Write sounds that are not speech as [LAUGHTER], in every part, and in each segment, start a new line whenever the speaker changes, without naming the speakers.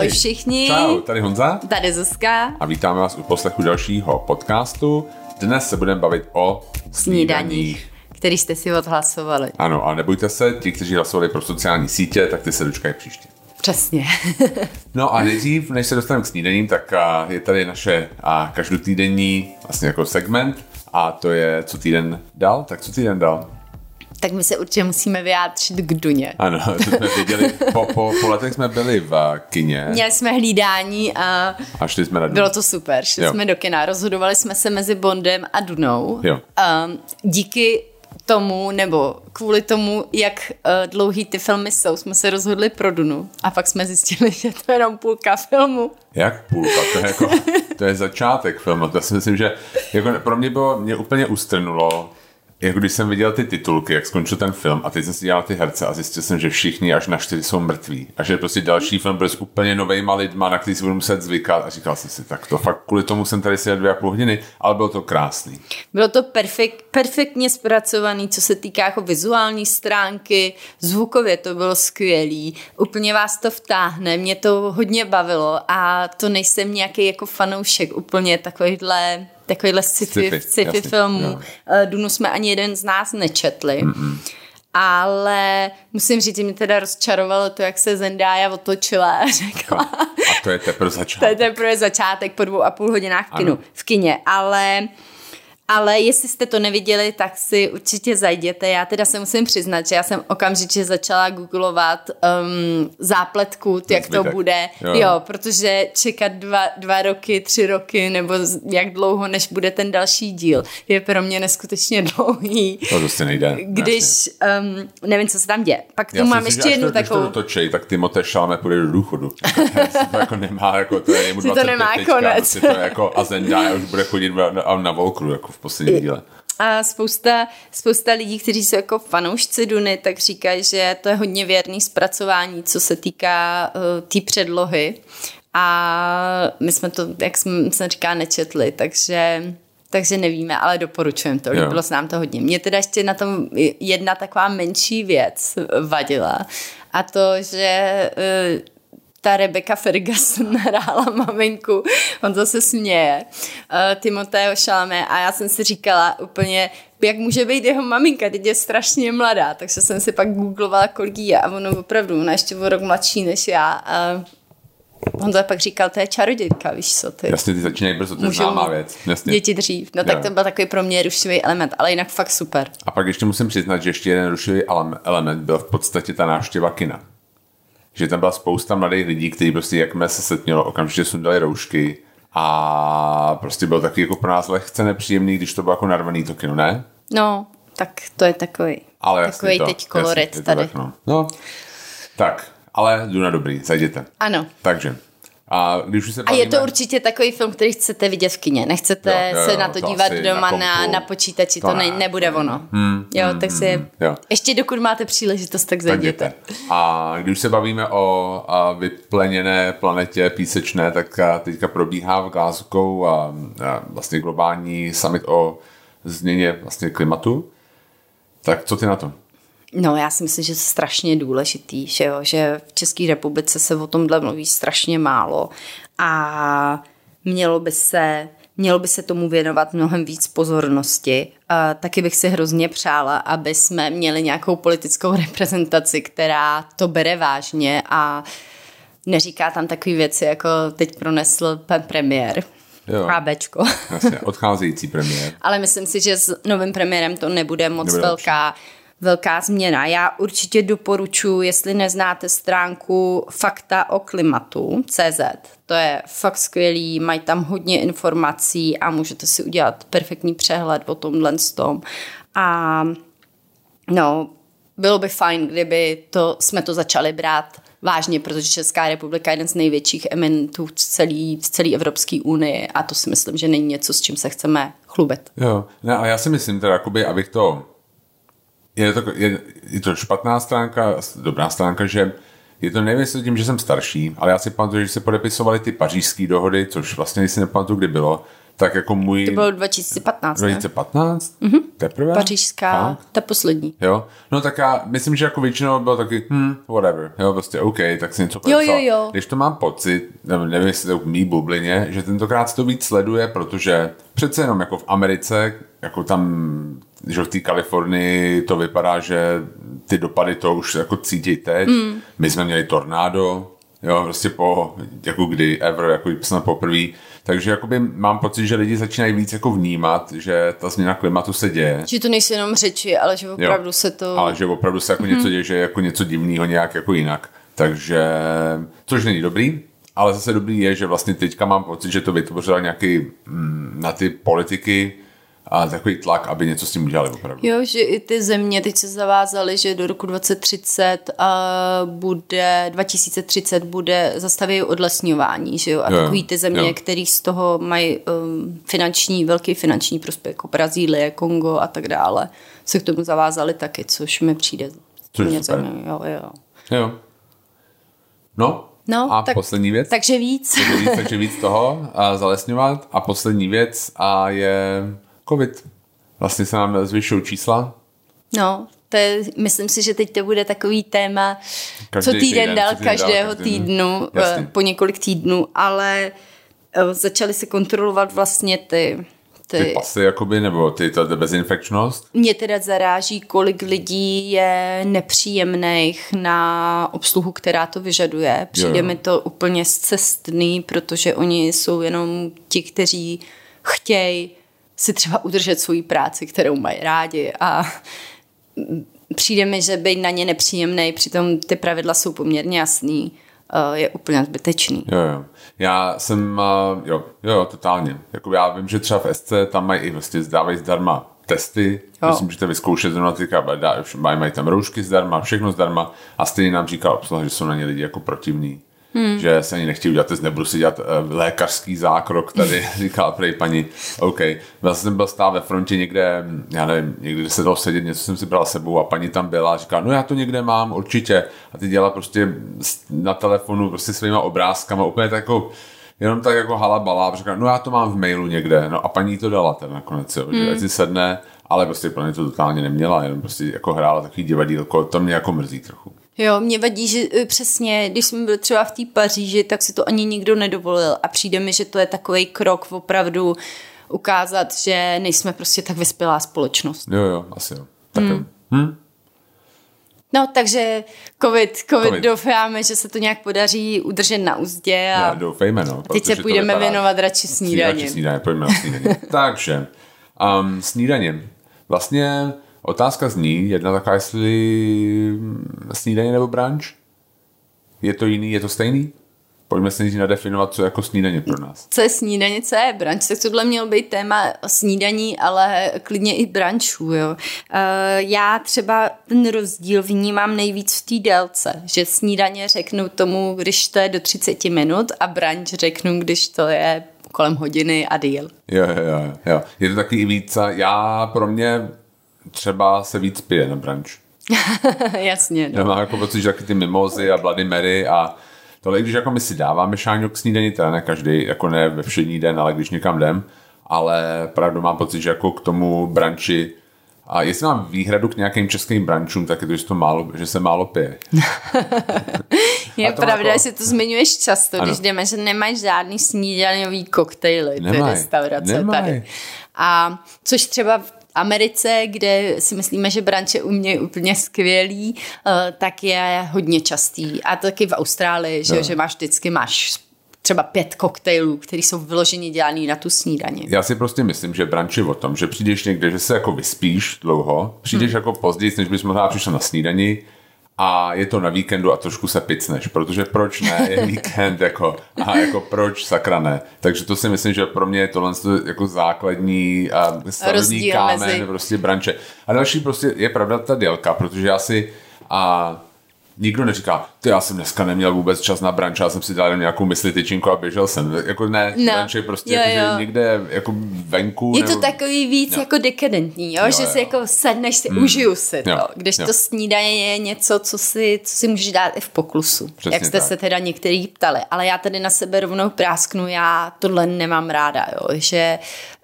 Ahoj všichni.
Čau, tady Honza.
Tady Zuzka.
A vítáme vás u poslechu dalšího podcastu. Dnes se budeme bavit o snídaních.
Který jste si odhlasovali.
Ano, a nebojte se, ti, kteří hlasovali pro sociální sítě, tak ty se dočkají příště.
Přesně. [LAUGHS]
no a nejdřív, než se dostaneme k snídaním, tak je tady naše každotýdenní vlastně jako segment a to je co týden dal, tak co týden dal?
Tak my se určitě musíme vyjádřit k Duně.
Ano, [LAUGHS] to jsme viděli, po, po, po letech jsme byli v kině.
Měli jsme hlídání a,
a šli jsme na Dunu.
Bylo to super, šli jo. jsme do kina, rozhodovali jsme se mezi Bondem a Dunou.
Jo.
Um, díky tomu, nebo kvůli tomu, jak uh, dlouhý ty filmy jsou, jsme se rozhodli pro Dunu a pak jsme zjistili, [LAUGHS] že to je jenom půlka filmu.
Jak půlka? To je, jako, to je začátek filmu. To si myslím, že jako pro mě bylo, mě úplně ustrnulo, jako když jsem viděl ty titulky, jak skončil ten film a teď jsem si dělal ty herce a zjistil jsem, že všichni až na čtyři jsou mrtví. A že prostě další film bude s úplně novejma lidma, na který si budu muset zvykat. A říkal jsem si, tak to fakt kvůli tomu jsem tady seděl dvě a půl hodiny, ale bylo to krásný.
Bylo to perfekt, perfektně zpracovaný, co se týká jako vizuální stránky, zvukově to bylo skvělý, úplně vás to vtáhne, mě to hodně bavilo a to nejsem nějaký jako fanoušek úplně takovýhle takovýhle sci-fi, sci-fi filmů. Jo. Eh, Dunu jsme ani jeden z nás nečetli. Mm-mm. Ale musím říct, že mě teda rozčarovalo to, jak se Zendaya otočila a řekla.
A to je teprve začátek.
to je teprve začátek po dvou a půl hodinách v, kinu, v kině. Ale ale jestli jste to neviděli, tak si určitě zajděte. Já teda se musím přiznat, že já jsem okamžitě začala googlovat um, zápletku, jak to bude. Jo. jo, protože čekat dva, dva roky, tři roky, nebo jak dlouho, než bude ten další díl, je pro mě neskutečně dlouhý.
To prostě nejde.
Když, um, nevím, co se tam děje. Pak tu mám ještě jednu takovou...
Když to točej, tak Timothée Chalamet půjde do důchodu. [LAUGHS] to jako nemá, jako to je jemu
to nemá teďka, konec.
To je jako, a Zendaya už bude chodit na, na, na Volkru, jako v posledním díle.
A spousta, spousta lidí, kteří jsou jako fanoušci Duny, tak říkají, že to je hodně věrný zpracování, co se týká uh, té tý předlohy. A my jsme to, jak jsem, jsem říká, nečetli, takže takže nevíme, ale doporučujeme to. Líbilo se nám to hodně. Mě teda ještě na tom jedna taková menší věc vadila a to, že uh, ta Rebecca Ferguson [LAUGHS] hrála maminku, on zase směje, uh, Timoteo Chalamet a já jsem si říkala úplně, jak může být jeho maminka, teď je strašně mladá, takže jsem si pak googlovala, kolik je a ono opravdu, ona ještě o rok mladší než já a On to pak říkal, to je čarodějka, víš co, ty.
Jasně, ty začínají brzo, to je známá věc. Jasně.
Děti dřív. No tak to byl takový pro mě rušivý element, ale jinak fakt super.
A pak ještě musím přiznat, že ještě jeden rušivý element byl v podstatě ta návštěva kina že tam byla spousta mladých lidí, kteří prostě jakmile se setmělo, okamžitě sundali roušky a prostě byl taky jako pro nás lehce nepříjemný, když to bylo jako narvaný to kino, ne?
No, tak to je takový, ale takový to, teď kolorit tady. Tak,
no. no. tak, ale jdu na dobrý, zajděte.
Ano.
Takže, a, když už se
bavíme... a je to určitě takový film, který chcete vidět v kině. Nechcete jo, jo, jo, se na to, to dívat doma na, na, na počítači, to, to ne, nebude ono. Hmm, jo, hmm, tak si hmm, jo. ještě dokud máte příležitost, tak zajděte.
A když se bavíme o a vypleněné planetě písečné, tak teďka probíhá v Glasgow a, a vlastně globální summit o změně vlastně klimatu. Tak co ty na to?
No, já si myslím, že je strašně důležitý, že, jo, že v České republice se o tomhle mluví strašně málo a mělo by se mělo by se tomu věnovat mnohem víc pozornosti. A taky bych si hrozně přála, aby jsme měli nějakou politickou [LAUGHS] reprezentaci, která to bere vážně a neříká tam takové věci, jako teď pronesl pan premiér. Jo. ABčko.
Jasně, odcházející premiér. [LAUGHS]
Ale myslím si, že s novým premiérem to nebude moc nebude velká lepší velká změna. Já určitě doporučuji, jestli neznáte stránku Fakta o klimatu CZ. To je fakt skvělý, mají tam hodně informací a můžete si udělat perfektní přehled o tomhle tom. A no, bylo by fajn, kdyby to, jsme to začali brát vážně, protože Česká republika je jeden z největších eminentů v celé v celý Evropské unii a to si myslím, že není něco, s čím se chceme chlubit.
Jo, ne, a já si myslím teda, jakoby, abych to je to, je, je to špatná stránka, dobrá stránka, že je to nevím, tím, že jsem starší, ale já si pamatuju, že se podepisovali ty pařížské dohody, což vlastně si nepamatuju, kdy bylo, tak jako můj...
To bylo 2015,
2015? Mm-hmm. Teprve?
Pařížská, Fakt? ta poslední.
Jo, no tak já myslím, že jako většinou bylo taky, hm, whatever, jo, prostě OK, tak si něco
podepsal. Jo, jo, jo.
Když to mám pocit, nevím, jestli to v mý bublině, že tentokrát se to víc sleduje, protože přece jenom jako v Americe, jako tam, že v té Kalifornii to vypadá, že ty dopady to už jako cítí teď. Mm. My jsme měli tornádo, jo, prostě po, jako kdy ever, jako snad poprvé, takže jakoby mám pocit, že lidi začínají víc jako vnímat, že ta změna klimatu se děje.
Že to nejsou jenom řeči, ale že opravdu jo, se to...
Ale že opravdu se jako mm-hmm. něco děje, že je jako něco divného nějak jako jinak. Takže, což není dobrý, ale zase dobrý je, že vlastně teďka mám pocit, že to vytvořila nějaký mm, na ty politiky, a takový tlak, aby něco s tím udělali opravdu.
Jo, že i ty země teď se zavázaly, že do roku 2030 a bude, 2030 bude zastaví odlesňování, že jo, a jo, takový ty země, které z toho mají um, finanční, velký finanční prospěch, jako Brazílie, Kongo a tak dále, se k tomu zavázali taky, což mi přijde
což něco,
jo, jo.
Jo. No,
No,
a tak, poslední věc?
Takže víc.
Takže víc, takže víc toho a zalesňovat. A poslední věc a je covid. Vlastně se nám zvyšují čísla.
No, to je, myslím si, že teď to bude takový téma, Každý co týden, týden dál, každého dál, týdnu, Jasně. po několik týdnů, ale eh, začaly se kontrolovat vlastně ty
ty, ty pasy, jakoby, nebo ty, ta bezinfekčnost?
Mě teda zaráží, kolik lidí je nepříjemných na obsluhu, která to vyžaduje. Přijde jo, jo. mi to úplně zcestný, protože oni jsou jenom ti, kteří chtějí si třeba udržet svoji práci, kterou mají rádi a přijde mi, že být na ně nepříjemný, přitom ty pravidla jsou poměrně jasný, eh, je úplně zbytečný.
Jo, jo. Já jsem, eh, jo, jo, totálně. Jako já vím, že třeba v SC tam mají i vlastně zdávají zdarma testy, jo. myslím, že to vyzkoušet zrovna teďka, mají, mají tam roušky zdarma, všechno zdarma a stejně nám říká obsluha, že jsou na ně lidi jako protivní. Hmm. Že se ani nechtějí udělat test, nebudu si dělat uh, lékařský zákrok, tady [LAUGHS] říkala prej paní, OK. Vlastně jsem byl stál ve frontě někde, já nevím, někde se dalo sedět, něco jsem si bral sebou a paní tam byla a říká, no já to někde mám, určitě. A ty dělala prostě na telefonu prostě svýma obrázkama, úplně tak jako jenom tak jako halabala, a říká, no já to mám v mailu někde, no a paní to dala ten nakonec, jo, hmm. že si sedne, ale prostě pro mě to totálně neměla, jenom prostě jako hrála takový divadílko, to mě jako mrzí trochu.
Jo, mě vadí, že e, přesně, když jsme byli třeba v té Paříži, tak si to ani nikdo nedovolil a přijde mi, že to je takový krok opravdu ukázat, že nejsme prostě tak vyspělá společnost.
Jo, jo, asi jo. Tak hmm. Hm?
No, takže COVID, COVID, COVID, doufáme, že se to nějak podaří udržet na úzdě. A
Já doufejme, no.
Teď se půjdeme věnovat radši snídaně.
Radši snídaně, pojďme na snídaně. [LAUGHS] takže, um, snídaně. Vlastně Otázka zní, jedna taková, jestli snídaně nebo brunch? Je to jiný, je to stejný? Pojďme se nadefinovat, co je jako snídaně pro nás.
Co je snídaně, co je brunch? Tak tohle měl být téma snídaní, ale klidně i brunchů. Jo. Uh, já třeba ten rozdíl vnímám nejvíc v té délce, že snídaně řeknu tomu, když to je do 30 minut a brunch řeknu, když to je kolem hodiny a díl.
Jo, jo, jo. Je to taky víc, já pro mě třeba se víc pije na brunch. [LAUGHS]
Jasně. No.
Já mám jako pocit, že taky ty mimozy a Bloody Mary a tohle, když jako my si dáváme šáňu k snídani, teda ne každý, jako ne ve všední den, ale když někam jdem, ale pravdu mám pocit, že jako k tomu branči a jestli mám výhradu k nějakým českým brančům, tak je to, že, to málo, že se málo pije. [LAUGHS]
je pravda, jako... že to zmiňuješ často, ano. když jdeme, že nemáš žádný snídaňový koktejly, ty restaurace nemaj. tady. A což třeba Americe, kde si myslíme, že branče umějí úplně skvělý, eh, tak je hodně častý. A taky v Austrálii, že, no. že máš vždycky máš třeba pět koktejlů, které jsou vyloženě dělaný na tu snídaní.
Já si prostě myslím, že branč je o tom, že přijdeš někde, že se jako vyspíš dlouho, přijdeš hmm. jako později, než bys možná přišel na snídani, a je to na víkendu a trošku se picneš, protože proč ne, je [LAUGHS] víkend, jako, a jako proč sakra ne. Takže to si myslím, že pro mě je tohle jako základní a stavební kámen, mezi... prostě branče. A další prostě je pravda ta délka, protože já si a nikdo neříká, já jsem dneska neměl vůbec čas na branč, já jsem si dal nějakou mysli tyčinku a běžel jsem. Jako ne, no. branč je prostě jo, jako, jo. někde jako venku.
Je nebo... to takový víc jo. jako dekadentní, jo? jo že jo. si jako sedneš si, mm. užiju si to. Jo. Když jo. to snídaně je něco, co si, co si můžeš dát i v poklusu. Přesně jak jste tak. se teda některý ptali. Ale já tady na sebe rovnou prásknu, já tohle nemám ráda, jo? že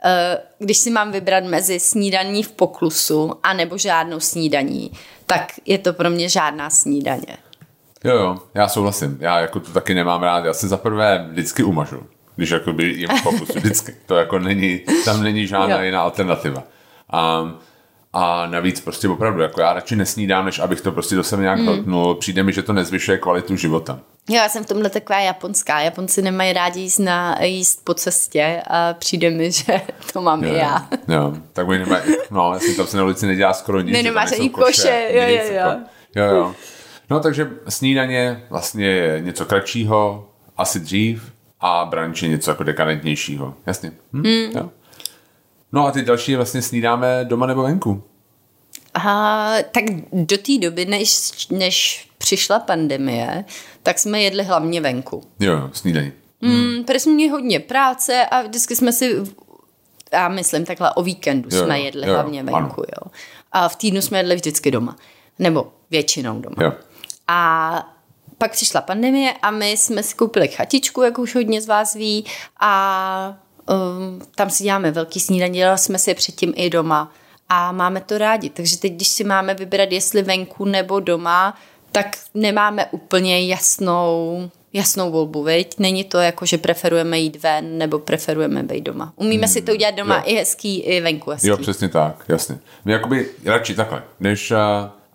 uh, když si mám vybrat mezi snídaní v poklusu a nebo žádnou snídaní, tak je to pro mě žádná snídaně.
Jo, jo, já souhlasím. Já jako to taky nemám rád. Já si zaprvé vždycky umažu, když jako by jim pokus. Vždycky. To jako není, tam není žádná jo. jiná alternativa. A, a navíc prostě opravdu, jako já radši nesnídám, než abych to prostě do sebe nějak mm. hltnul. Přijde mi, že to nezvyšuje kvalitu života.
Jo, já jsem v tomhle taková japonská. Japonci nemají rádi jíst, na, jíst po cestě a přijde mi, [LAUGHS] že to mám jo, i já.
Jo, tak oni nemají, no, jasně, tam se na ulici nedělá skoro nic.
Ne, nemáš ani koše, jo, jo, jo.
Jo, jo. No takže snídaně vlastně je něco kratšího, asi dřív, a brunch je něco jako dekadentnějšího. Jasně. Hm? Mm. Jo. No a ty další vlastně snídáme doma nebo venku?
A, tak do té doby, než, než přišla pandemie, tak jsme jedli hlavně venku.
Jo, snídaní.
Mm, protože jsme měli hodně práce a vždycky jsme si, já myslím takhle o víkendu jo, jsme jedli jo, hlavně venku. Jo. A v týdnu jsme jedli vždycky doma. Nebo většinou doma. Jo. A pak přišla pandemie a my jsme si koupili chatičku, jak už hodně z vás ví, a um, tam si děláme velký snídaně, dělali jsme si je předtím i doma a máme to rádi. Takže teď, když si máme vybrat, jestli venku nebo doma, tak nemáme úplně jasnou, jasnou volbu, viď? Není to jako, že preferujeme jít ven nebo preferujeme být doma. Umíme hmm, si to udělat doma jo. i hezký, i venku hezký.
Jo, přesně tak, jasně. My jakoby radši takhle, než uh,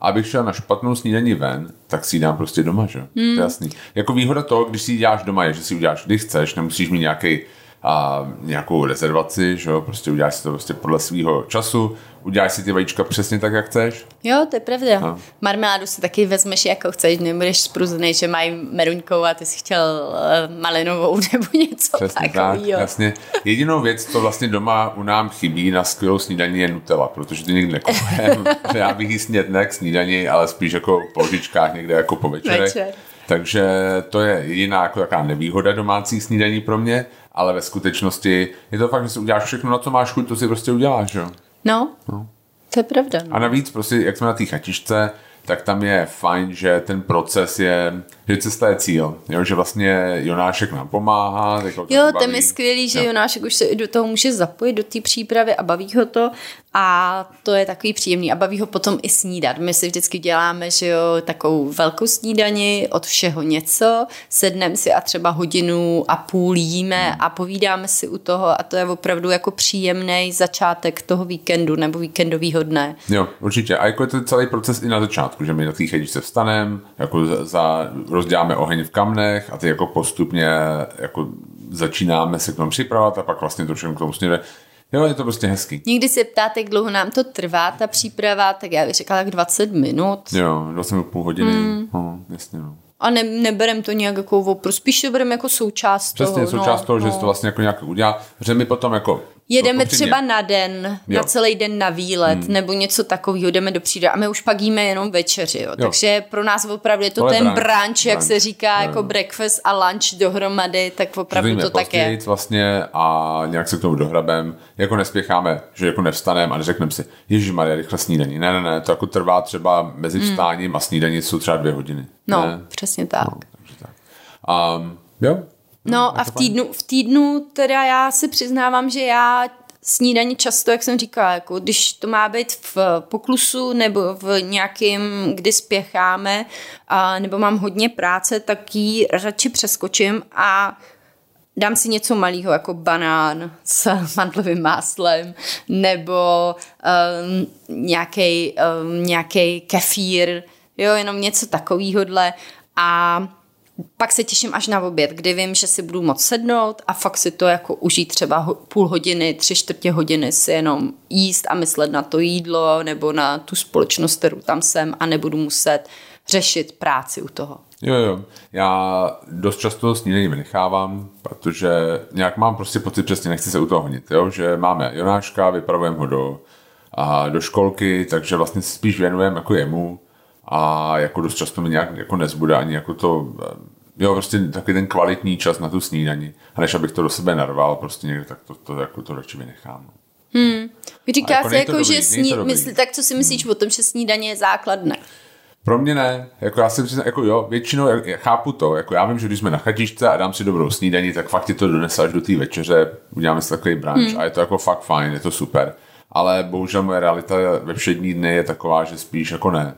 abych šel na špatnou snídaní ven, tak si dám prostě doma, že? Hmm. To je hmm. jasný. Jako výhoda toho, když si ji děláš doma, je, že si uděláš, kdy chceš, nemusíš mít nějaký a nějakou rezervaci, že jo, prostě uděláš si to prostě podle svého času, uděláš si ty vajíčka přesně tak, jak chceš.
Jo, to je pravda. No. Marmeládu si taky vezmeš jako chceš, nebudeš spruzený, že mají meruňkou a ty si chtěl uh, malinovou [LAUGHS] nebo něco přesně takového.
Tak, jasně. Jedinou věc, co vlastně doma u nám chybí na skvělou snídaní je Nutella, protože ty nikdy nekupujeme. [LAUGHS] Já bych jí sněd ne k snídaní, ale spíš jako po lžičkách někde jako po večerech. Večer. Takže to je jediná jako taková nevýhoda domácí snídaní pro mě, ale ve skutečnosti je to fakt, že si uděláš všechno, na co máš chuť, to si prostě uděláš, jo.
No, no. to je pravda. No.
A navíc prostě, jak jsme na té chatičce, tak tam je fajn, že ten proces je, že cesta je cíl, jo? že vlastně Jonášek nám pomáhá.
Jo, to je skvělý, že jo. Jonášek už se i do toho může zapojit, do té přípravy a baví ho to a to je takový příjemný a baví ho potom i snídat. My si vždycky děláme, že jo, takovou velkou snídani, od všeho něco, sedneme si a třeba hodinu a půl jíme a povídáme si u toho a to je opravdu jako příjemný začátek toho víkendu nebo víkendového dne.
Jo, určitě. A jako je to celý proces i na začátku, že my na té chedičce vstaneme, jako za, za, rozděláme oheň v kamnech a ty jako postupně jako začínáme se k tomu připravovat a pak vlastně to k tomu směře Jo, je to prostě hezký.
Někdy se ptáte, jak dlouho nám to trvá, ta příprava, tak já bych řekla tak 20 minut.
Jo, 20 minut, půl hodiny. Hmm. No, jasně, no.
A ne, neberem to nějak jako opru, spíš to berem jako součást
Přesně,
toho.
součást
no,
toho,
no.
že se to vlastně jako nějak udělá, že my potom jako
Jedeme třeba na den, jo. na celý den na výlet, hmm. nebo něco takového, jdeme do přírody a my už pak jíme jenom večeři. Jo. Jo. Takže pro nás opravdu je to, to ten brunch, brunch, jak se říká, jo. jako breakfast a lunch dohromady, tak opravdu to tak je.
vlastně a nějak se k tomu dohrabem, jako nespěcháme, že jako nevstaneme a neřekneme si, Ježíš Maria, rychle snídaní. Ne, ne, ne, to jako trvá třeba mezi hmm. vstáním hmm. a snídaní jsou třeba dvě hodiny.
No,
ne?
přesně tak. No, takže tak.
Um, jo,
No a v týdnu, v týdnu teda já si přiznávám, že já snídaní často, jak jsem říkala, jako když to má být v poklusu nebo v nějakým, kdy spěcháme, a, nebo mám hodně práce, tak ji radši přeskočím a dám si něco malého, jako banán s [LAUGHS] mandlovým máslem, nebo um, nějaký um, nějaký kefír, jo, jenom něco takovýhodle. A pak se těším až na oběd, kdy vím, že si budu moc sednout a fakt si to jako užít třeba půl hodiny, tři čtvrtě hodiny si jenom jíst a myslet na to jídlo nebo na tu společnost, kterou tam jsem a nebudu muset řešit práci u toho.
Jo, jo. Já dost často snídaní vynechávám, protože nějak mám prostě pocit, přesně nechci se u toho honit, jo? že máme Jonáška, vypravujeme ho do, a do školky, takže vlastně spíš věnujeme jako jemu a jako dost často mi nějak jako nezbude ani jako to, eh, jo, prostě taky ten kvalitní čas na tu snídani. A než abych to do sebe narval prostě někde, tak to, to, jako to radši vynechám. No.
Hmm. Říká
jako
se jako,
dobrý,
že sní... Mysli, tak co si myslíš o tom, že snídaně je základné?
Pro mě ne, jako já si přizna, jako jo, většinou já, já chápu to, jako já vím, že když jsme na chatičce a dám si dobrou snídaní, tak fakt ti to donese až do té večeře, uděláme si takový brunch hmm. a je to jako fakt fajn, je to super. Ale bohužel moje realita ve všední dny je taková, že spíš jako ne.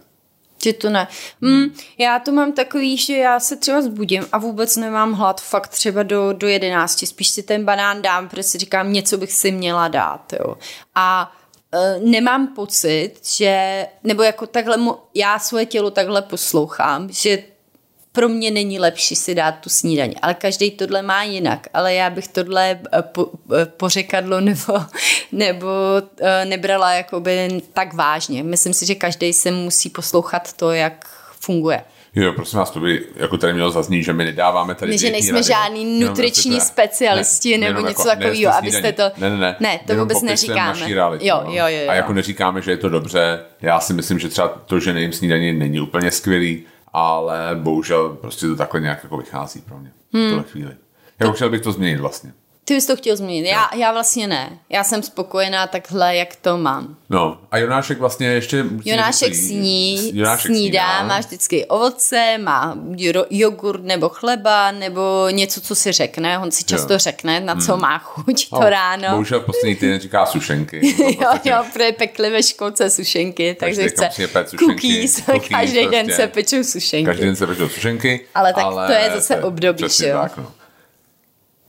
Že to ne. Hmm, já to mám takový, že já se třeba zbudím a vůbec nemám hlad fakt třeba do, do jedenácti. Spíš si ten banán dám, protože si říkám, něco bych si měla dát. Jo. A e, nemám pocit, že, nebo jako takhle, mo- já svoje tělo takhle poslouchám, že pro mě není lepší si dát tu snídaně, ale každý tohle má jinak, ale já bych tohle eh, po, eh, pořekadlo nebo, [LAUGHS] nebo eh, nebrala jakoby tak vážně. Myslím si, že každý se musí poslouchat to, jak funguje.
Jo, prosím vás, to by jako tady mělo zaznít, že my nedáváme tady
My, že nejsme
rady.
žádný
Jenom
nutriční
prostě-
specialisti
ne,
nebo něco
jako- ne,
takového,
jste
abyste to...
Ne, ne, ne.
Ne, to vůbec neříkáme.
Realitu,
Jo,
no.
jo, jo, jo.
A jako neříkáme, že je to dobře. Já si myslím, že třeba to, že nejím snídaní, není úplně skvělý, ale bohužel prostě to takhle nějak jako vychází pro mě
Hmm.
v tuhle chvíli. Jako chtěl bych to změnit vlastně.
Ty bys to chtěl změnit. Já, já vlastně ne. Já jsem spokojená takhle, jak to mám.
No a Jonášek vlastně ještě...
Jonášek sní,
Jonášek
snídá, má vždycky ovoce, má jo- jogurt nebo chleba, nebo něco, co si řekne. On si často
Jo.
řekne, na co má chuť to
No,
ráno.
Bohužel poslední týden říká sušenky. To [LAUGHS]
Jo,
prostě-
jo, protože pekli ve školce sušenky, takže
Každý
chce
sušenky,
cookies,
cookies [LAUGHS]
každý den
prostě.
se pečou sušenky.
Každý den se pečou sušenky.
Ale tak to je zase období, že jo?
Tak, no.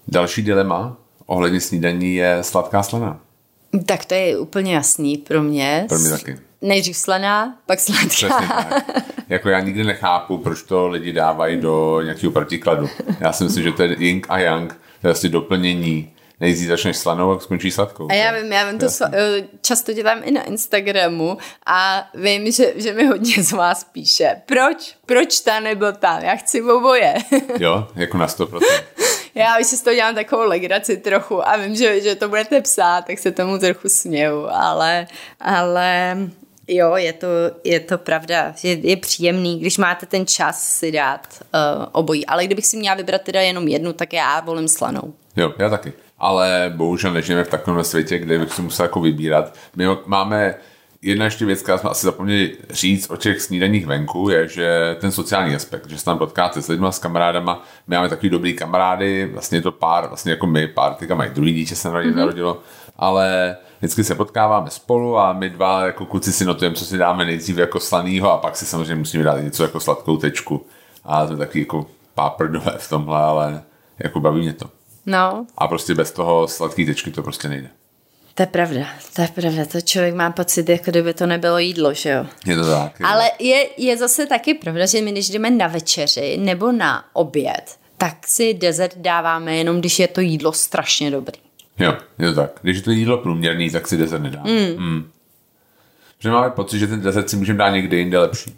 Další dilema ohledně snídaní je sladká slaná.
Tak to je úplně jasný pro mě.
Pro mě taky.
Nejdřív slaná, pak sladká.
Přesně tak. [LAUGHS] Jako já nikdy nechápu, proč to lidi dávají do nějakého protikladu. Já si myslím, že to je yin a yang, to je asi doplnění. Nejdřív začneš slanou a skončí sladkou.
A já vím, já vím to sva- eh, často dělám i na Instagramu a vím, že, že mi hodně z vás píše, proč, proč ta nebo ta, já chci oboje.
Jo, jako na 100%. [LAUGHS]
já už si z toho dělám takovou legraci trochu a vím, že, že to budete psát, tak se tomu trochu směju, ale, ale jo, je to, je to pravda, že je příjemný, když máte ten čas si dát uh, obojí, ale kdybych si měla vybrat teda jenom jednu, tak já volím slanou.
Jo, já taky. Ale bohužel nežijeme v takovém světě, kde bych si musel jako vybírat. My máme jedna ještě věc, která jsme asi zapomněli říct o těch snídaních venku, je, že ten sociální aspekt, že se tam potkáte s lidmi, s kamarádama. My máme takový dobrý kamarády, vlastně je to pár, vlastně jako my, pár, teďka mají druhý dítě se narodilo, mm-hmm. narodilo, ale vždycky se potkáváme spolu a my dva jako kluci si notujeme, co si dáme nejdřív jako slanýho a pak si samozřejmě musíme dát něco jako sladkou tečku. A to je taky jako páprdové v tomhle, ale jako baví mě to.
No,
A prostě bez toho sladký tečky to prostě nejde.
To je pravda, to je pravda, to člověk má pocit, jako kdyby to nebylo jídlo, že jo.
Je to tak. je
Ale je, je zase taky pravda, že my když jdeme na večeři nebo na oběd, tak si dezert dáváme jenom, když je to jídlo strašně dobrý.
Jo, je to tak. Když je to jídlo průměrný, tak si dezert nedá. Mm. Mm. Že máme pocit, že ten dezert si můžeme dát někde jinde lepší.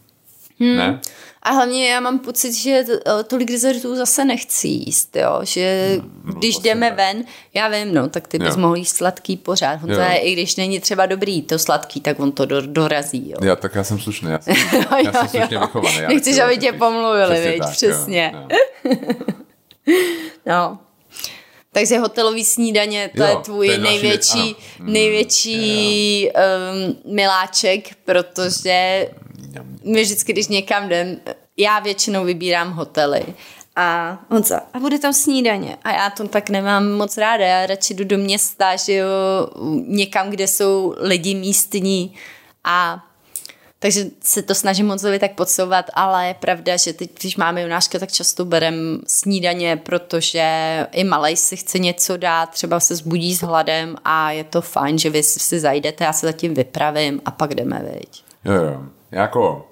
Mm. Ne?
A hlavně já mám pocit, že t- tolik dezertů zase nechci jíst, jo? že když
vlastně
jdeme
tak.
ven, já vím, no, tak ty bys
Jo.
mohl jíst sladký pořád. On to
Jo.
je, I když není třeba dobrý to sladký, tak on to do, dorazí. Jo.
Já, tak já jsem slušný, já [LAUGHS] jsem, já jsem slušně vychovaný. já
Nechceš,
nechci
aby tě pomluvili,
Přesně tak, jo,
Přesně.
jo. [LAUGHS]
No. Takže hotelový snídaně, to
Jo,
je
to
tvůj
je další
největší,
věc, ano.
Největší um, miláček, protože my vždycky, když někam jdem, já většinou vybírám hotely a Honza, a bude tam snídaně. A já to tak nemám moc ráda, já radši jdu do města, že jo, někam, kde jsou lidi místní a takže se to snažím Honzovi tak podsouvat, ale je pravda, že teď, když máme Jonáška, tak často berem snídaně, protože i malej si chce něco dát, třeba se zbudí s hladem a je to fajn, že vy si zajdete, já se zatím vypravím a pak jdeme, viď.
Jo, jo. Jako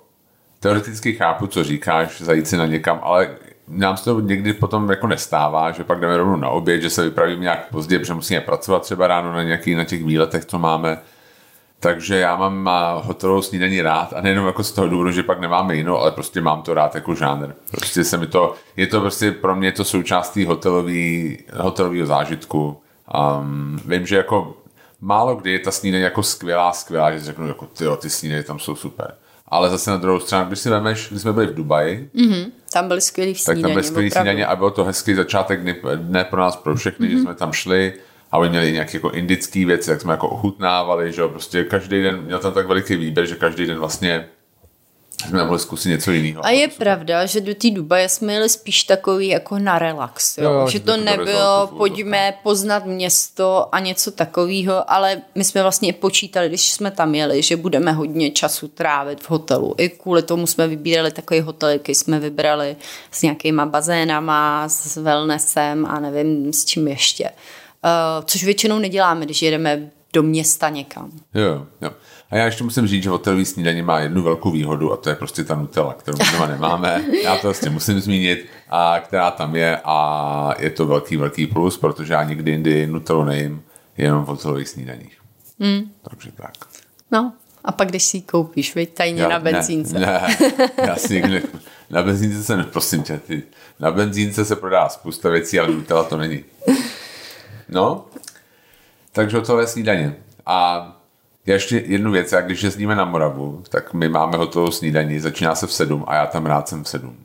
teoreticky chápu, co říkáš, zajít si na někam, ale nám se to někdy potom jako nestává, že pak jdeme rovnou na oběd, že se vypravíme nějak pozdě, protože musíme pracovat třeba ráno na nějaký, na těch výletech, co máme. Takže já mám hotelovou snídaní rád a nejenom jako z toho důvodu, že pak nemáme jinou, ale prostě mám to rád jako žánr. Prostě se mi to, je to prostě pro mě to součástí hotelový, hotelového zážitku. Um, vím, že jako málo kdy je ta snídaně jako skvělá, skvělá, že řeknu, jako ty, ty snídaně tam jsou super. Ale zase na druhou stranu, když si vemeš, když jsme byli v Dubaji,
mm-hmm. tam byly skvělý snídaně.
Tak tam byly skvělý snídaně a byl to hezký začátek dne, dne pro nás, pro všechny, mm-hmm. že jsme tam šli a oni měli nějaké jako indické věci, jak jsme jako ochutnávali, že jo, prostě každý den, měl tam tak veliký výběr, že každý den vlastně jsme mohli zkusit něco jiného.
A je pravda, že do té Dubaje jsme jeli spíš takový jako na relax, jo? jo že to nebylo, pojďme poznat město a něco takového, ale my jsme vlastně počítali, když jsme tam jeli, že budeme hodně času trávit v hotelu. I kvůli tomu jsme vybírali takový hotel, jaký jsme vybrali s nějakýma bazénama, s wellnessem a nevím s čím ještě. Uh, což většinou neděláme, když jedeme do města někam.
Jo, jo. A já ještě musím říct, že hotelový snídaně má jednu velkou výhodu a to je prostě ta Nutella, kterou my doma nemáme. Já to vlastně musím zmínit, a která tam je a je to velký, velký plus, protože já nikdy jindy Nutellu nejím, jenom v hotelových snídaních. Mm. Takže tak.
No, a pak když si ji koupíš, veď tajně já, na benzínce.
Ne, ne já si někdy, na benzínce se neprosím tě, ty, na benzínce se prodá spousta věcí, ale Nutella to není. No, takže hotové snídaně. A ještě jednu věc, jak když jezdíme na Moravu, tak my máme hotovou snídaní, začíná se v sedm a já tam rád jsem v sedm.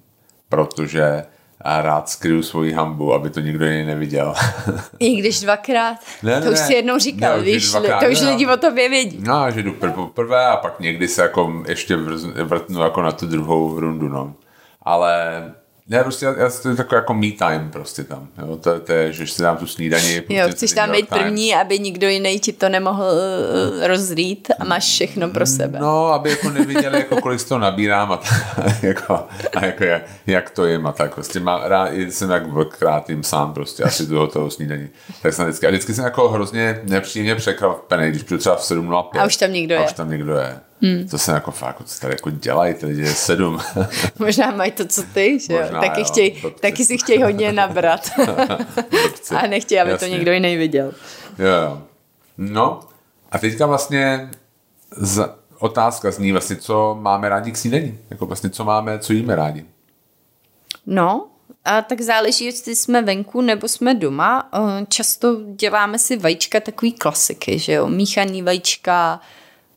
Protože a rád skryju svoji hambu, aby to nikdo jiný neviděl. [LAUGHS]
I když dvakrát? Ne, ne, to už si jednou říkal, ne, víš, dvakrát, to už ne, lidi o tobě vědí.
No, že jdu prv, prvé a pak někdy se jako ještě vrtnu jako na tu druhou rundu, no. Ale ne, prostě já, to je takový jako me time prostě tam. Jo? To, to je, že si dám tu snídaní. Prostě
jo, chceš tam být první, aby nikdo jiný ti to nemohl uh, a máš všechno pro sebe.
No, aby jako neviděli, jako kolik z toho nabírám a, t- [LAUGHS] jako, a jako jak, jak, to jim a tak. Prostě má, rád, jsem jak vlkrát jim sám prostě asi do toho snídaní. Tak jsem vždycky, a vždycky jsem jako hrozně nepříjemně překvapený, když přijdu třeba v 7.05.
A už tam někdo je.
A už tam někdo je. Hmm. To se jako fakt, co tady jako dělají, ty lidi je sedm. [LAUGHS]
Možná mají to, co ty, že jo? taky, jo, chtěj, taky si chtějí hodně nabrat. [LAUGHS] a nechtějí, aby Jasně. to někdo jiný viděl.
Jo, jo. No, a teďka vlastně z, otázka zní vlastně, co máme rádi k snídení. Jako vlastně, co máme, co jíme rádi.
No, a tak záleží, jestli jsme venku nebo jsme doma. Často děláme si vajíčka takový klasiky, že jo? Míchaný vajíčka,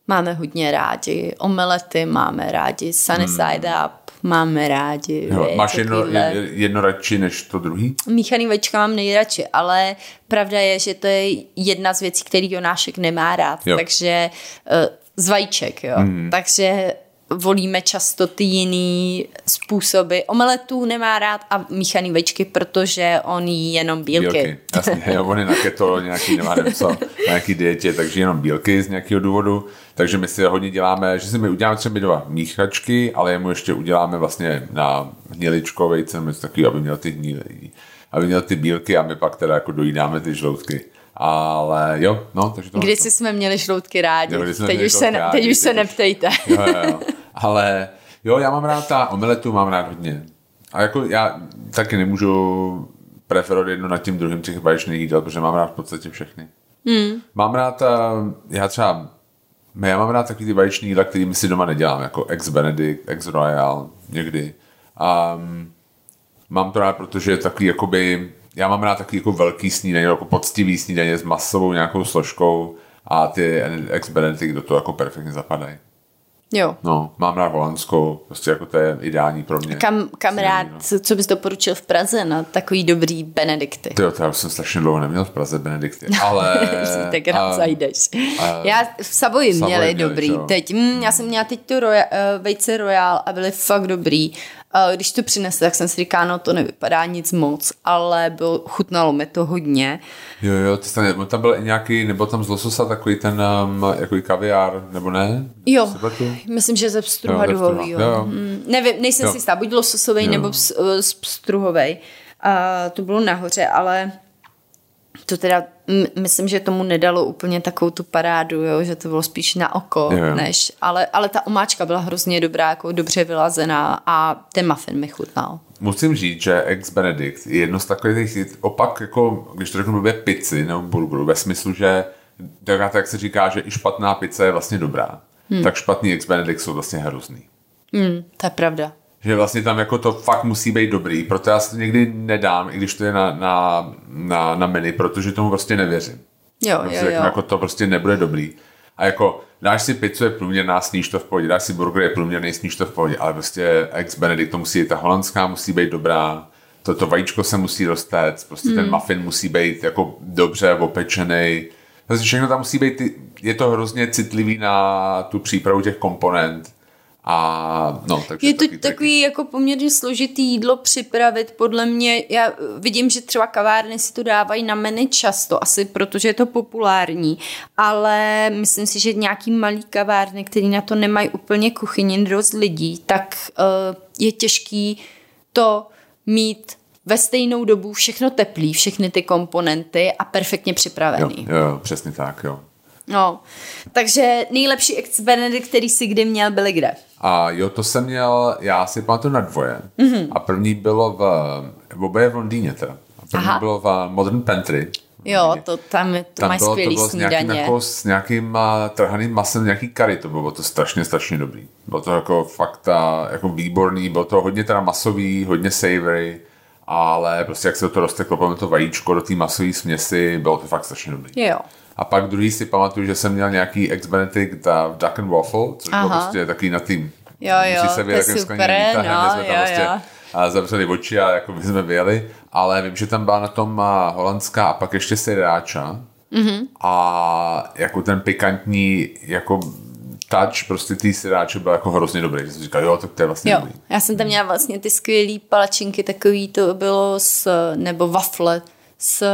máme hodně rádi. Omelety máme rádi, sunny hmm. side up máme rádi.
Jo, věc, máš jedno, jedno radši než to druhý?
Míchaný vajíčka mám nejradši, ale pravda je, že to je jedna z věcí, který Jonášek nemá rád, jo. takže uh, z vajíček, jo. Hmm. Takže volíme často ty jiný způsoby. Omeletů nemá rád a míchaný večky, protože on jí jenom bílky. bílky.
Jasně, [LAUGHS] jo, on je na keto, nějaký nemá co, na nějaký dietě, takže jenom bílky z nějakého důvodu. Takže my si hodně děláme, že si my uděláme třeba dva míchačky, ale jemu ještě uděláme vlastně na hniličko vejce, něco aby měl ty hnily, aby měl ty bílky a my pak teda jako dojídáme ty žloutky. Ale jo, no, takže to...
Když jsme měli žloutky rádi, jo, teď, už se, rádi, teď už se neptejte. [LAUGHS] Jo, jo,
jo. Ale jo, já mám rád ta omeletu, mám rád hodně. A jako já taky nemůžu preferovat jedno nad tím druhým těch baječných jídel, protože mám rád v podstatě všechny. Hmm. Mám rád, já třeba, já mám rád takový ty baječný jídla, který my si doma nedělám, jako ex Benedict, ex Royal, někdy. Um, mám to rád, protože je takový jakoby, já mám rád takový jako velký snídaně, jako poctivý snídaně s masovou nějakou složkou a ty ex Benedict do toho jako perfektně zapadají.
Jo.
No, mám rád Holandskou, prostě jako to je ideální pro mě.
Kam, kam rád, no. co bys doporučil v Praze na takový dobrý Benedikty?
Ty to já jsem strašně dlouho neměl v Praze Benedikty, [LAUGHS] ale...
tak rád zajdeš. A, já v Savoji měli, měli dobrý, čo? teď, mm, já jsem měla teď tu roja, uh, vejce Royal a byly fakt dobrý. Uh, když to přinesl, tak jsem si říkala, no to nevypadá nic moc, ale bylo, chutnalo mi to hodně.
Jo, jo, ty tam, tam byl nějaký, nebo tam z lososa takový ten um, jako kaviár, nebo ne?
Jo, myslím, že ze pstruhaduhový. Jo, jo. Mm, nevím, nejsem jo. si jistá, buď lososový, jo. nebo pstruhovej. A to bylo nahoře, ale to teda myslím, že tomu nedalo úplně takovou tu parádu, jo, že to bylo spíš na oko, jo. než, ale, ale ta omáčka byla hrozně dobrá, jako dobře vylazená a ten muffin mi chutnal.
Musím říct, že ex Benedict je jedno z takových opak, jako když to řeknu blbě pici nebo burgeru, ve smyslu, že tak, tak se říká, že i špatná pizza je vlastně dobrá, hmm. tak špatný ex Benedict jsou vlastně hrozný.
Hmm, to je pravda
že vlastně tam jako to fakt musí být dobrý, proto já si to někdy nedám, i když to je na, na, na, na menu, protože tomu prostě nevěřím.
Jo, jo, jo.
Jako to prostě nebude dobrý. A jako dáš si pizzu, je průměrná, sníš to v pohodě, dáš si burger, je průměrný, sníš to v pohodě, ale prostě ex Benedict to musí, ta holandská musí být dobrá, to, to vajíčko se musí dostat, prostě mm. ten muffin musí být jako dobře opečený, takže všechno tam musí být, je to hrozně citlivý na tu přípravu těch komponent. A no, takže
je to taky, takový taky. jako poměrně složitý jídlo připravit, podle mě, já vidím, že třeba kavárny si to dávají na menu často, asi protože je to populární, ale myslím si, že nějaký malý kavárny, který na to nemají úplně kuchyni dost lidí, tak uh, je těžký to mít ve stejnou dobu všechno teplý, všechny ty komponenty a perfektně připravený.
Jo, jo přesně tak, jo.
No, takže nejlepší ex Benedict, který si kdy měl, byly kde?
A jo, to jsem měl, já si pamatuju na dvoje. Mm-hmm. A první bylo v, v oboje v Londýně teda. A první Aha. bylo v Modern Pantry.
Jo, to tam, to tam mají bylo, skvělý to bylo snídaně.
S nějakým, jako, s nějakým uh, trhaným masem, nějaký kary, to bylo to strašně, strašně dobrý. Bylo to jako fakt uh, jako výborný, bylo to hodně teda masový, hodně savory ale prostě jak se to rozteklo, to vajíčko do té masové směsi, bylo to fakt strašně dobrý.
Jo.
A pak druhý si pamatuju, že jsem měl nějaký ex Benedict v Duck and Waffle, což Aha. bylo prostě takový na tým.
Jo, jo, Musí se to je super, no, jsme jo, prostě jo.
A zavřeli oči a jako by jsme vyjeli, ale vím, že tam byla na tom holandská a pak ještě siráča. Mm-hmm. A jako ten pikantní, jako touch prostě ty siráče byl jako hrozně dobrý. Že jsem říkal, jo, tak to je vlastně jo. dobrý.
Já jsem tam měla vlastně ty skvělé palačinky, takový to bylo s, nebo wafle s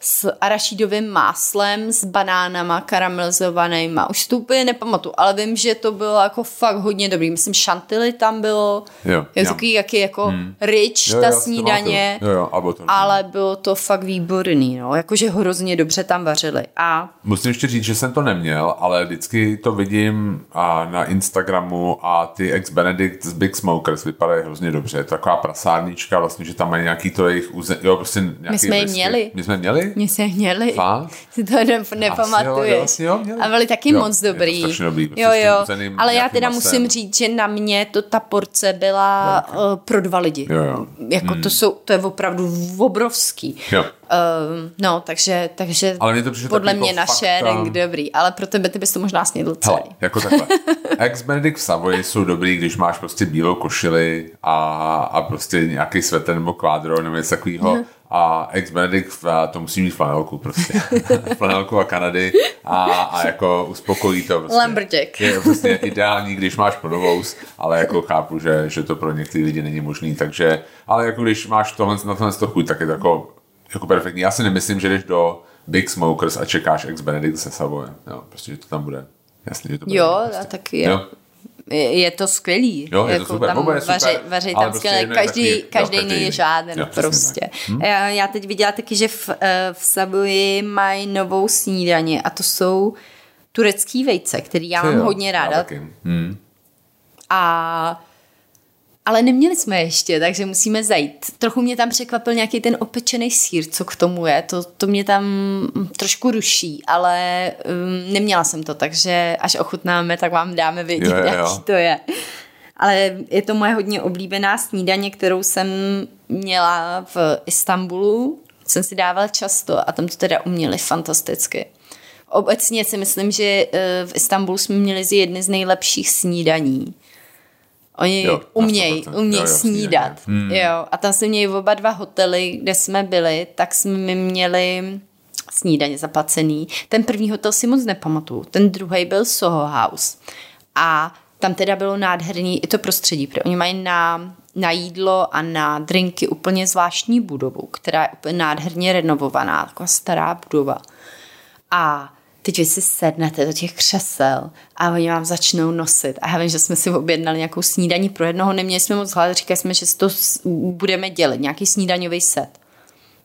s arašídovým máslem, s banánama karamelizovanýma. Už to úplně nepamatuju, ale vím, že to bylo jako fakt hodně dobrý. Myslím, šantyly tam bylo. Jo, je takový jaký jako hmm. rich jo, ta jo, snídaně.
Jo, jo, bylo to
ale bylo to fakt výborný, no. Jakože hrozně dobře tam vařili. A...
Musím ještě říct, že jsem to neměl, ale vždycky to vidím a na Instagramu a ty ex Benedict z Big Smokers vypadají hrozně dobře. Je to taková prasárnička, vlastně, že tam mají nějaký to jejich území. Jo, prostě
My jsme je měli.
My jsme měli?
Mě se měli.
Fakt?
Si to ne, nepamatuješ.
Jo, jo,
a byli taky
jo,
moc dobrý.
dobrý
prostě jo, jo. Ale já teda masem. musím říct, že na mě to ta porce byla okay. uh, pro dva lidi.
Jo, jo.
Jako hmm. to, jsou, to je opravdu obrovský.
Jo.
Uh, no, takže, takže ale mě to podle mě jako naše rank dobrý, ale pro tebe ty bys to možná snědl celý. Hele,
jako takhle. [LAUGHS] Ex Benedict v Savoy jsou dobrý, když máš prostě bílou košili a, a prostě nějaký sveter nebo kvádro nebo něco takového. A ex Benedict to musí mít flanelku prostě. [LAUGHS] flanelku a Kanady a, a jako uspokojí to. Prostě.
Lumberjack.
Je prostě ideální, když máš prodovous, ale jako chápu, že, že to pro některé lidi není možný, takže, ale jako když máš tohle, na tohle to chuť, tak je to jako, jako perfektní. Já si nemyslím, že jdeš do Big Smokers a čekáš ex Benedict se Savoy. Jo, prostě, že to tam bude. Jasně, že to bude.
Jo,
prostě.
a taky je. Jo je to skvělý.
Jo, je jako to super. Tam
super, vaři, vaři tam prostě skvěle. Každý, každý jo, není žádný jo, prostě. Hm? Já, já teď viděla taky, že v, eh, v Sabuji mají novou snídaně a to jsou turecký vejce, který já mám jo, hodně ráda.
Hm.
A ale neměli jsme ještě, takže musíme zajít. Trochu mě tam překvapil nějaký ten opečený sír, co k tomu je. To, to mě tam trošku ruší, ale um, neměla jsem to, takže až ochutnáme, tak vám dáme vědět, jo, jo, jo. jaký to je. Ale je to moje hodně oblíbená snídaně, kterou jsem měla v Istanbulu. Jsem si dávala často a tam to teda uměli fantasticky. Obecně si myslím, že eh, v Istanbulu jsme měli z jedny z nejlepších snídaní. Oni jo, umějí, umějí jo, jo, snídat. Hmm. Jo, a tam jsme měli oba dva hotely, kde jsme byli, tak jsme měli snídaně zaplacený. Ten první hotel si moc nepamatuju, ten druhý byl Soho House. A tam teda bylo nádherný i to prostředí, protože oni mají na, na jídlo a na drinky úplně zvláštní budovu, která je úplně nádherně renovovaná, taková stará budova. A teď vy si sednete do těch křesel a oni vám začnou nosit. A já vím, že jsme si objednali nějakou snídaní pro jednoho, neměli jsme moc hlad, říkali jsme, že si to budeme dělat, nějaký snídaňový set.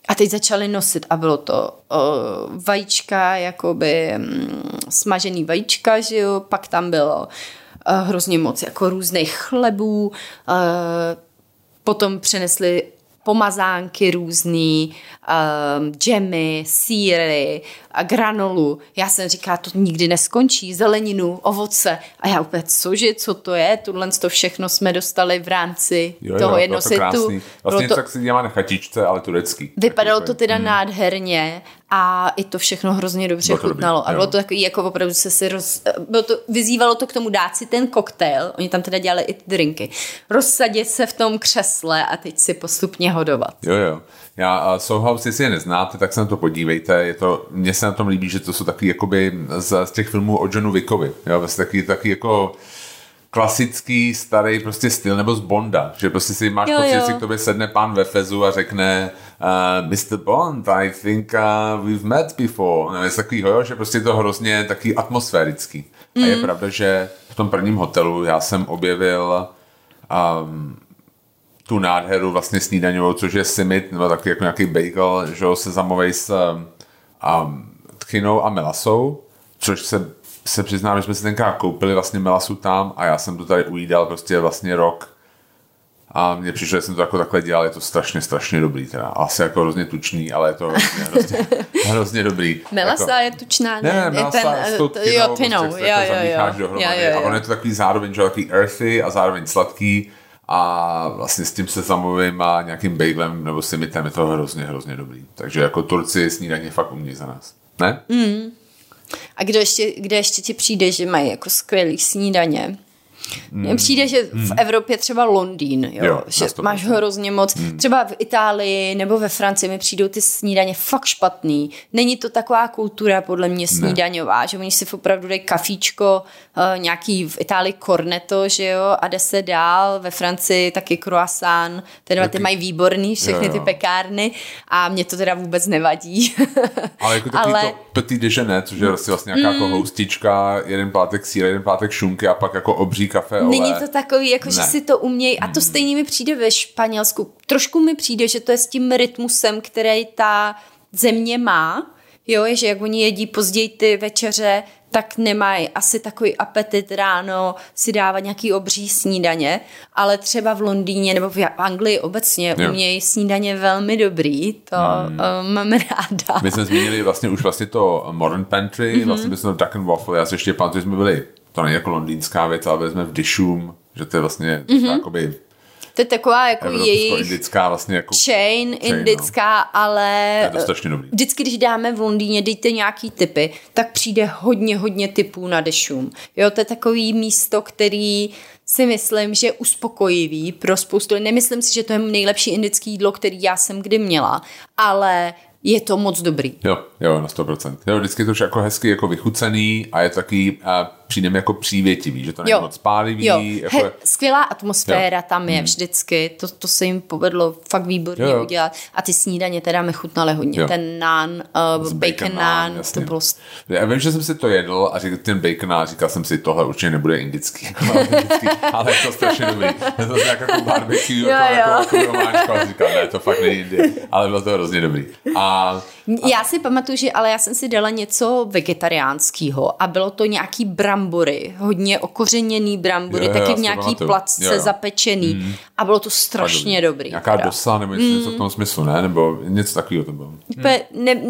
A teď začali nosit a bylo to o, vajíčka, jakoby m, mm, smažený vajíčka, že jo, pak tam bylo o, hrozně moc jako různých chlebů, o, potom přinesli pomazánky různý, um, džemy, síry a granolu. Já jsem říká, to nikdy neskončí, zeleninu, ovoce. A já úplně, cože, co to je? Tuhle to všechno jsme dostali v rámci jo, toho jednosetu.
Vlastně to... tak si dělá na chatičce, ale turecký.
Vypadalo to teda hmm. nádherně a i to všechno hrozně dobře
Bylo
chutnalo.
dobrý,
a bylo
jo.
to takový, jako opravdu se si roz... Bylo to, vyzývalo to k tomu dát si ten koktejl, oni tam teda dělali i ty drinky, rozsadit se v tom křesle a teď si postupně hodovat.
Jo, jo. Já Soulhouse, jestli je neznáte, tak se na to podívejte. Je to, mně se na tom líbí, že to jsou taky jakoby z, z těch filmů o Johnu Wickovi. Jo, vlastně taky, taky jako klasický, starý prostě styl, nebo z Bonda, že prostě si máš
Jo,
pocit, že
jo.
si k tobě sedne pán ve fezu a řekne uh, Mr. Bond, I think uh, we've met before. No, je takovýho, jo, že prostě je to hrozně taky atmosférický. Mm. A je pravda, že v tom prvním hotelu já jsem objevil um, tu nádheru vlastně snídaňovou, což je simit, nebo taky jako nějaký bagel, že jo, sezamovej s um, um, tchinou a melasou, což se, se přiznám, že jsme si tenkrát koupili vlastně melasu tam a já jsem to tady ujídal prostě vlastně rok a mně přišlo, že jsem to jako takhle dělal, je to strašně, strašně dobrý teda. Asi jako hrozně tučný, ale je to hrozně, hrozně, [LAUGHS] hrozně dobrý.
Melasa
jako,
je tučná,
ne, ne, melasa s tou
to-
tchinou,
jo, tchinou,
prostě,
jo,
jako
jo, jo.
dohromady.
Jo, jo,
A
jo.
ono je to takový zároveň, že jo, takový earthy a zároveň sladký a vlastně s tím sezamovým a nějakým bagelem nebo simitem je to hrozně, hrozně dobrý. Takže jako Turci snídaně fakt umí za nás. Ne?
Mm. A kdo ještě, kde ještě ti přijde, že mají jako skvělý snídaně? Mně přijde, že v Evropě třeba Londýn, jo,
Jo,
že
100%.
máš hrozně moc. Třeba v Itálii nebo ve Francii mi přijdou ty snídaně fakt špatný. Není to taková kultura podle mě snídaňová, že oni si opravdu dají kafíčko, eh, nějaký v Itálii cornetto, že jo, a jde se dál. Ve Francii taky croissant, ty
Taky.
mají výborný všechny
Jo,
ty
jo.
pekárny a mě to teda vůbec nevadí. [LAUGHS]
Ale jako takový
Ale-
to petit déjeuner, což je vlastně, vlastně nějaká mm. jako houstička, jeden plátek síra, jeden plátek šunky a pak jako obří kafe olé.
Není to takový, jako že
Ne.
si to umějí. A to stejně mi přijde ve Španělsku. Trošku mi přijde, že to je s tím rytmusem, který ta země má. Jo, je, že jak oni jedí později ty večeře, tak nemají asi takový apetit ráno si dávat nějaký obří snídaně, ale třeba v Londýně nebo v Anglii obecně
Jo.
umějí snídaně velmi dobrý, to mm. mám ráda.
My jsme zmínili vlastně už vlastně to Modern Pantry,
Mhm.
mm-hmm. vlastně bychom to Duck and Waffle, já si ještě pamatuju, že jsme byli, to není jako londýnská věc, ale jsme v Dishum, že to je vlastně
Mhm.
mm-hmm. jakoby
To je taková jako jejich
evropsko-indická vlastně jako
chain,
no.
indická, ale
je to strašně dobrý.
vždycky, když dáme v Londýně, dejte nějaký typy, tak přijde hodně, hodně typů na dešum. Jo, to je takový místo, který si myslím, že je uspokojivý pro spoustu. Nemyslím si, že to je nejlepší indický jídlo, který já jsem kdy měla, ale je to moc dobrý.
Jo, jo, na 100%. Jo, vždycky je to už jako hezky jako vychucený a je to taky, a přijde mi jako přívětivý, že to není
Jo.
moc pálivý.
Jo,
Jako,
He, skvělá atmosféra
Jo.
tam je vždycky, to, to se jim povedlo fakt výborně
Jo,
udělat. A ty snídaně teda mi chutnaly hodně.
Jo.
Ten naan, uh, bacon, naan, to
jasně.
bylo s-
Já vím, že jsem si to jedl a řekl ten bacon a říkal jsem si, tohle určitě nebude [LAUGHS] indický, ale je to strašně dobrý. Je to tak jako barbecue,
Jo,
jako,
jo.
jako, jako říkal, ne, to fakt není Indie, ale bylo to hrozně dobrý. A
Já si pamatuju, že ale já jsem si dala něco vegetariánského a bylo to nějaký brambory, hodně okořeněný brambory,
jo,
taky v nějaký placce
Jo, jo.
zapečený mm. a bylo to strašně dobrý.
Nějaká
teda.
dosa nebo něco, něco v tom smyslu, ne? Nebo něco takového to bylo.
Úplně ne,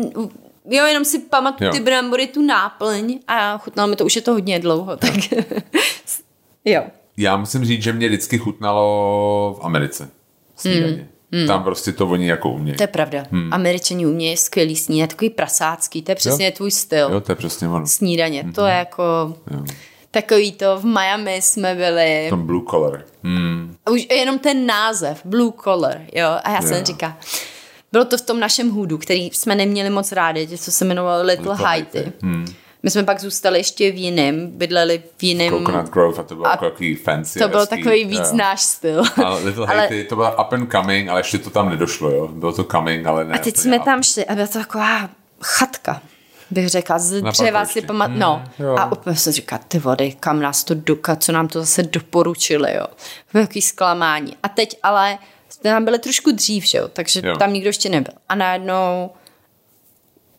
jo, jenom si pamatuju ty brambory, tu náplň a chutnalo mi to, už je to hodně dlouho, tak [LAUGHS] jo.
Já musím říct, že mě vždycky chutnalo v Americe snídaně. Mm. Tam prostě to oni jako umějí.
To je pravda. Hmm. Američani umějí skvělý snídaně, takový prasácký, to je přesně tvůj styl.
Jo, to je přesně ono.
Snídaně, mm-hmm. to je jako...
Jo.
Takový to, v Miami jsme byli.
V tom blue collar. Hmm.
A Už jenom ten název, Blue Collar, jo. A já jsem
Jo.
říká, bylo to v tom našem hůdu, který jsme neměli moc rádi, co se jmenovalo Little,
Little
Haiti.
Haiti. Hmm.
My jsme pak zůstali ještě v jiném, bydleli v jiném.
Coconut Grove a to bylo
A
takový fancy.
To byl
hezký,
takový víc
jo.
náš styl.
A Little
Ale-
Haiti, to byla up and coming, ale ještě to tam nedošlo, jo. Bylo to coming, ale ne.
A teď jsme
up.
tam šli a byla to taková chatka bych řekla, z dřeva si pamat, no.
jo.
A úplně jsem říkala, ty vody, kam nás to doka, co nám to zase doporučili, jo. Velký zklamání. A teď ale jsme tam byli trošku dřív, že jo, takže
Jo.
tam nikdo ještě nebyl. A najednou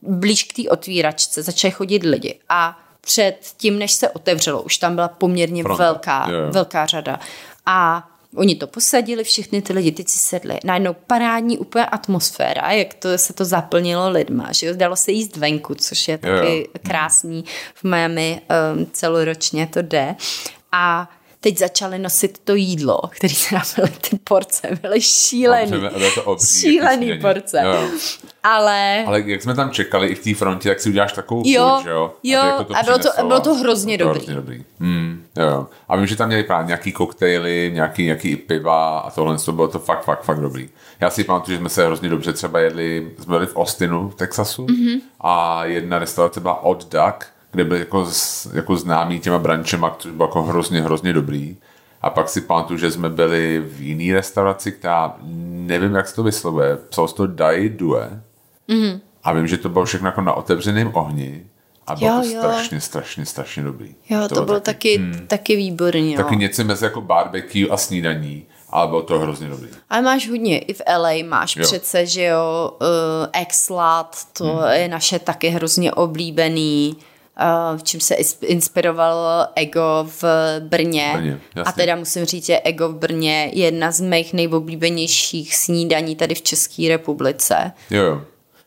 blíž k té otvíračce začali chodit lidi a před tím, než se otevřelo, už tam byla poměrně velká,
Jo, jo.
velká řada. A oni to posadili, všechny ty lidi, teď si sedli. Najednou parádní úplně atmosféra, jak to se to zaplnilo lidma, že jo, dalo se jíst venku, což je
Jo, jo.
taky krásný v Miami, um, celoročně to jde. A teď začali nosit to jídlo, který teda byly ty porce, byly šílený.
Dobře, to obří,
šílený porce.
Jo, jo.
Ale,
Ale jak jsme tam čekali i v té frontě, tak si uděláš takovou
Jo,
furt, že jo?
jo,
Aby jako
a bylo to- bylo to hrozně
Bylo
dobrý.
hrozně dobrý. Hmm, jo, jo. A vím, že tam měli právě nějaký koktejly, nějaký, nějaký piva a tohle, to bylo to fakt, fakt, fakt dobrý. Já si pamatuju, že jsme se hrozně dobře třeba jedli, jsme byli v Austinu v Texasu
Mhm.
mm-hmm. a jedna restaurace byla Odd Duck, kde byl jako, jako známý těma brančema, což bylo jako hrozně, hrozně dobrý. A pak si pamatuju, že jsme byli v jiný restauraci, která nevím, jak se to vyslovuje, psalo se to Dai Due. Mm-hmm. A vím, že to bylo všechno jako na otevřeném ohni. A bylo
Jo,
to
jo.
strašně, strašně, strašně dobrý.
jo, to, bylo taky, taky, taky výborný. No.
Taky něco mezi jako barbecue a snídaní, ale bylo to hrozně dobrý.
Ale máš hodně, i v LA máš
Jo.
jo. přece, že jo, uh, Exlat, to hmm. je naše taky hrozně oblíbený, v čím se inspiroval Ego v Brně.
Brně, jasně.
a teda musím říct, že Ego v Brně je jedna z mých nejoblíbenějších snídaní tady v České republice.
Jo, jo.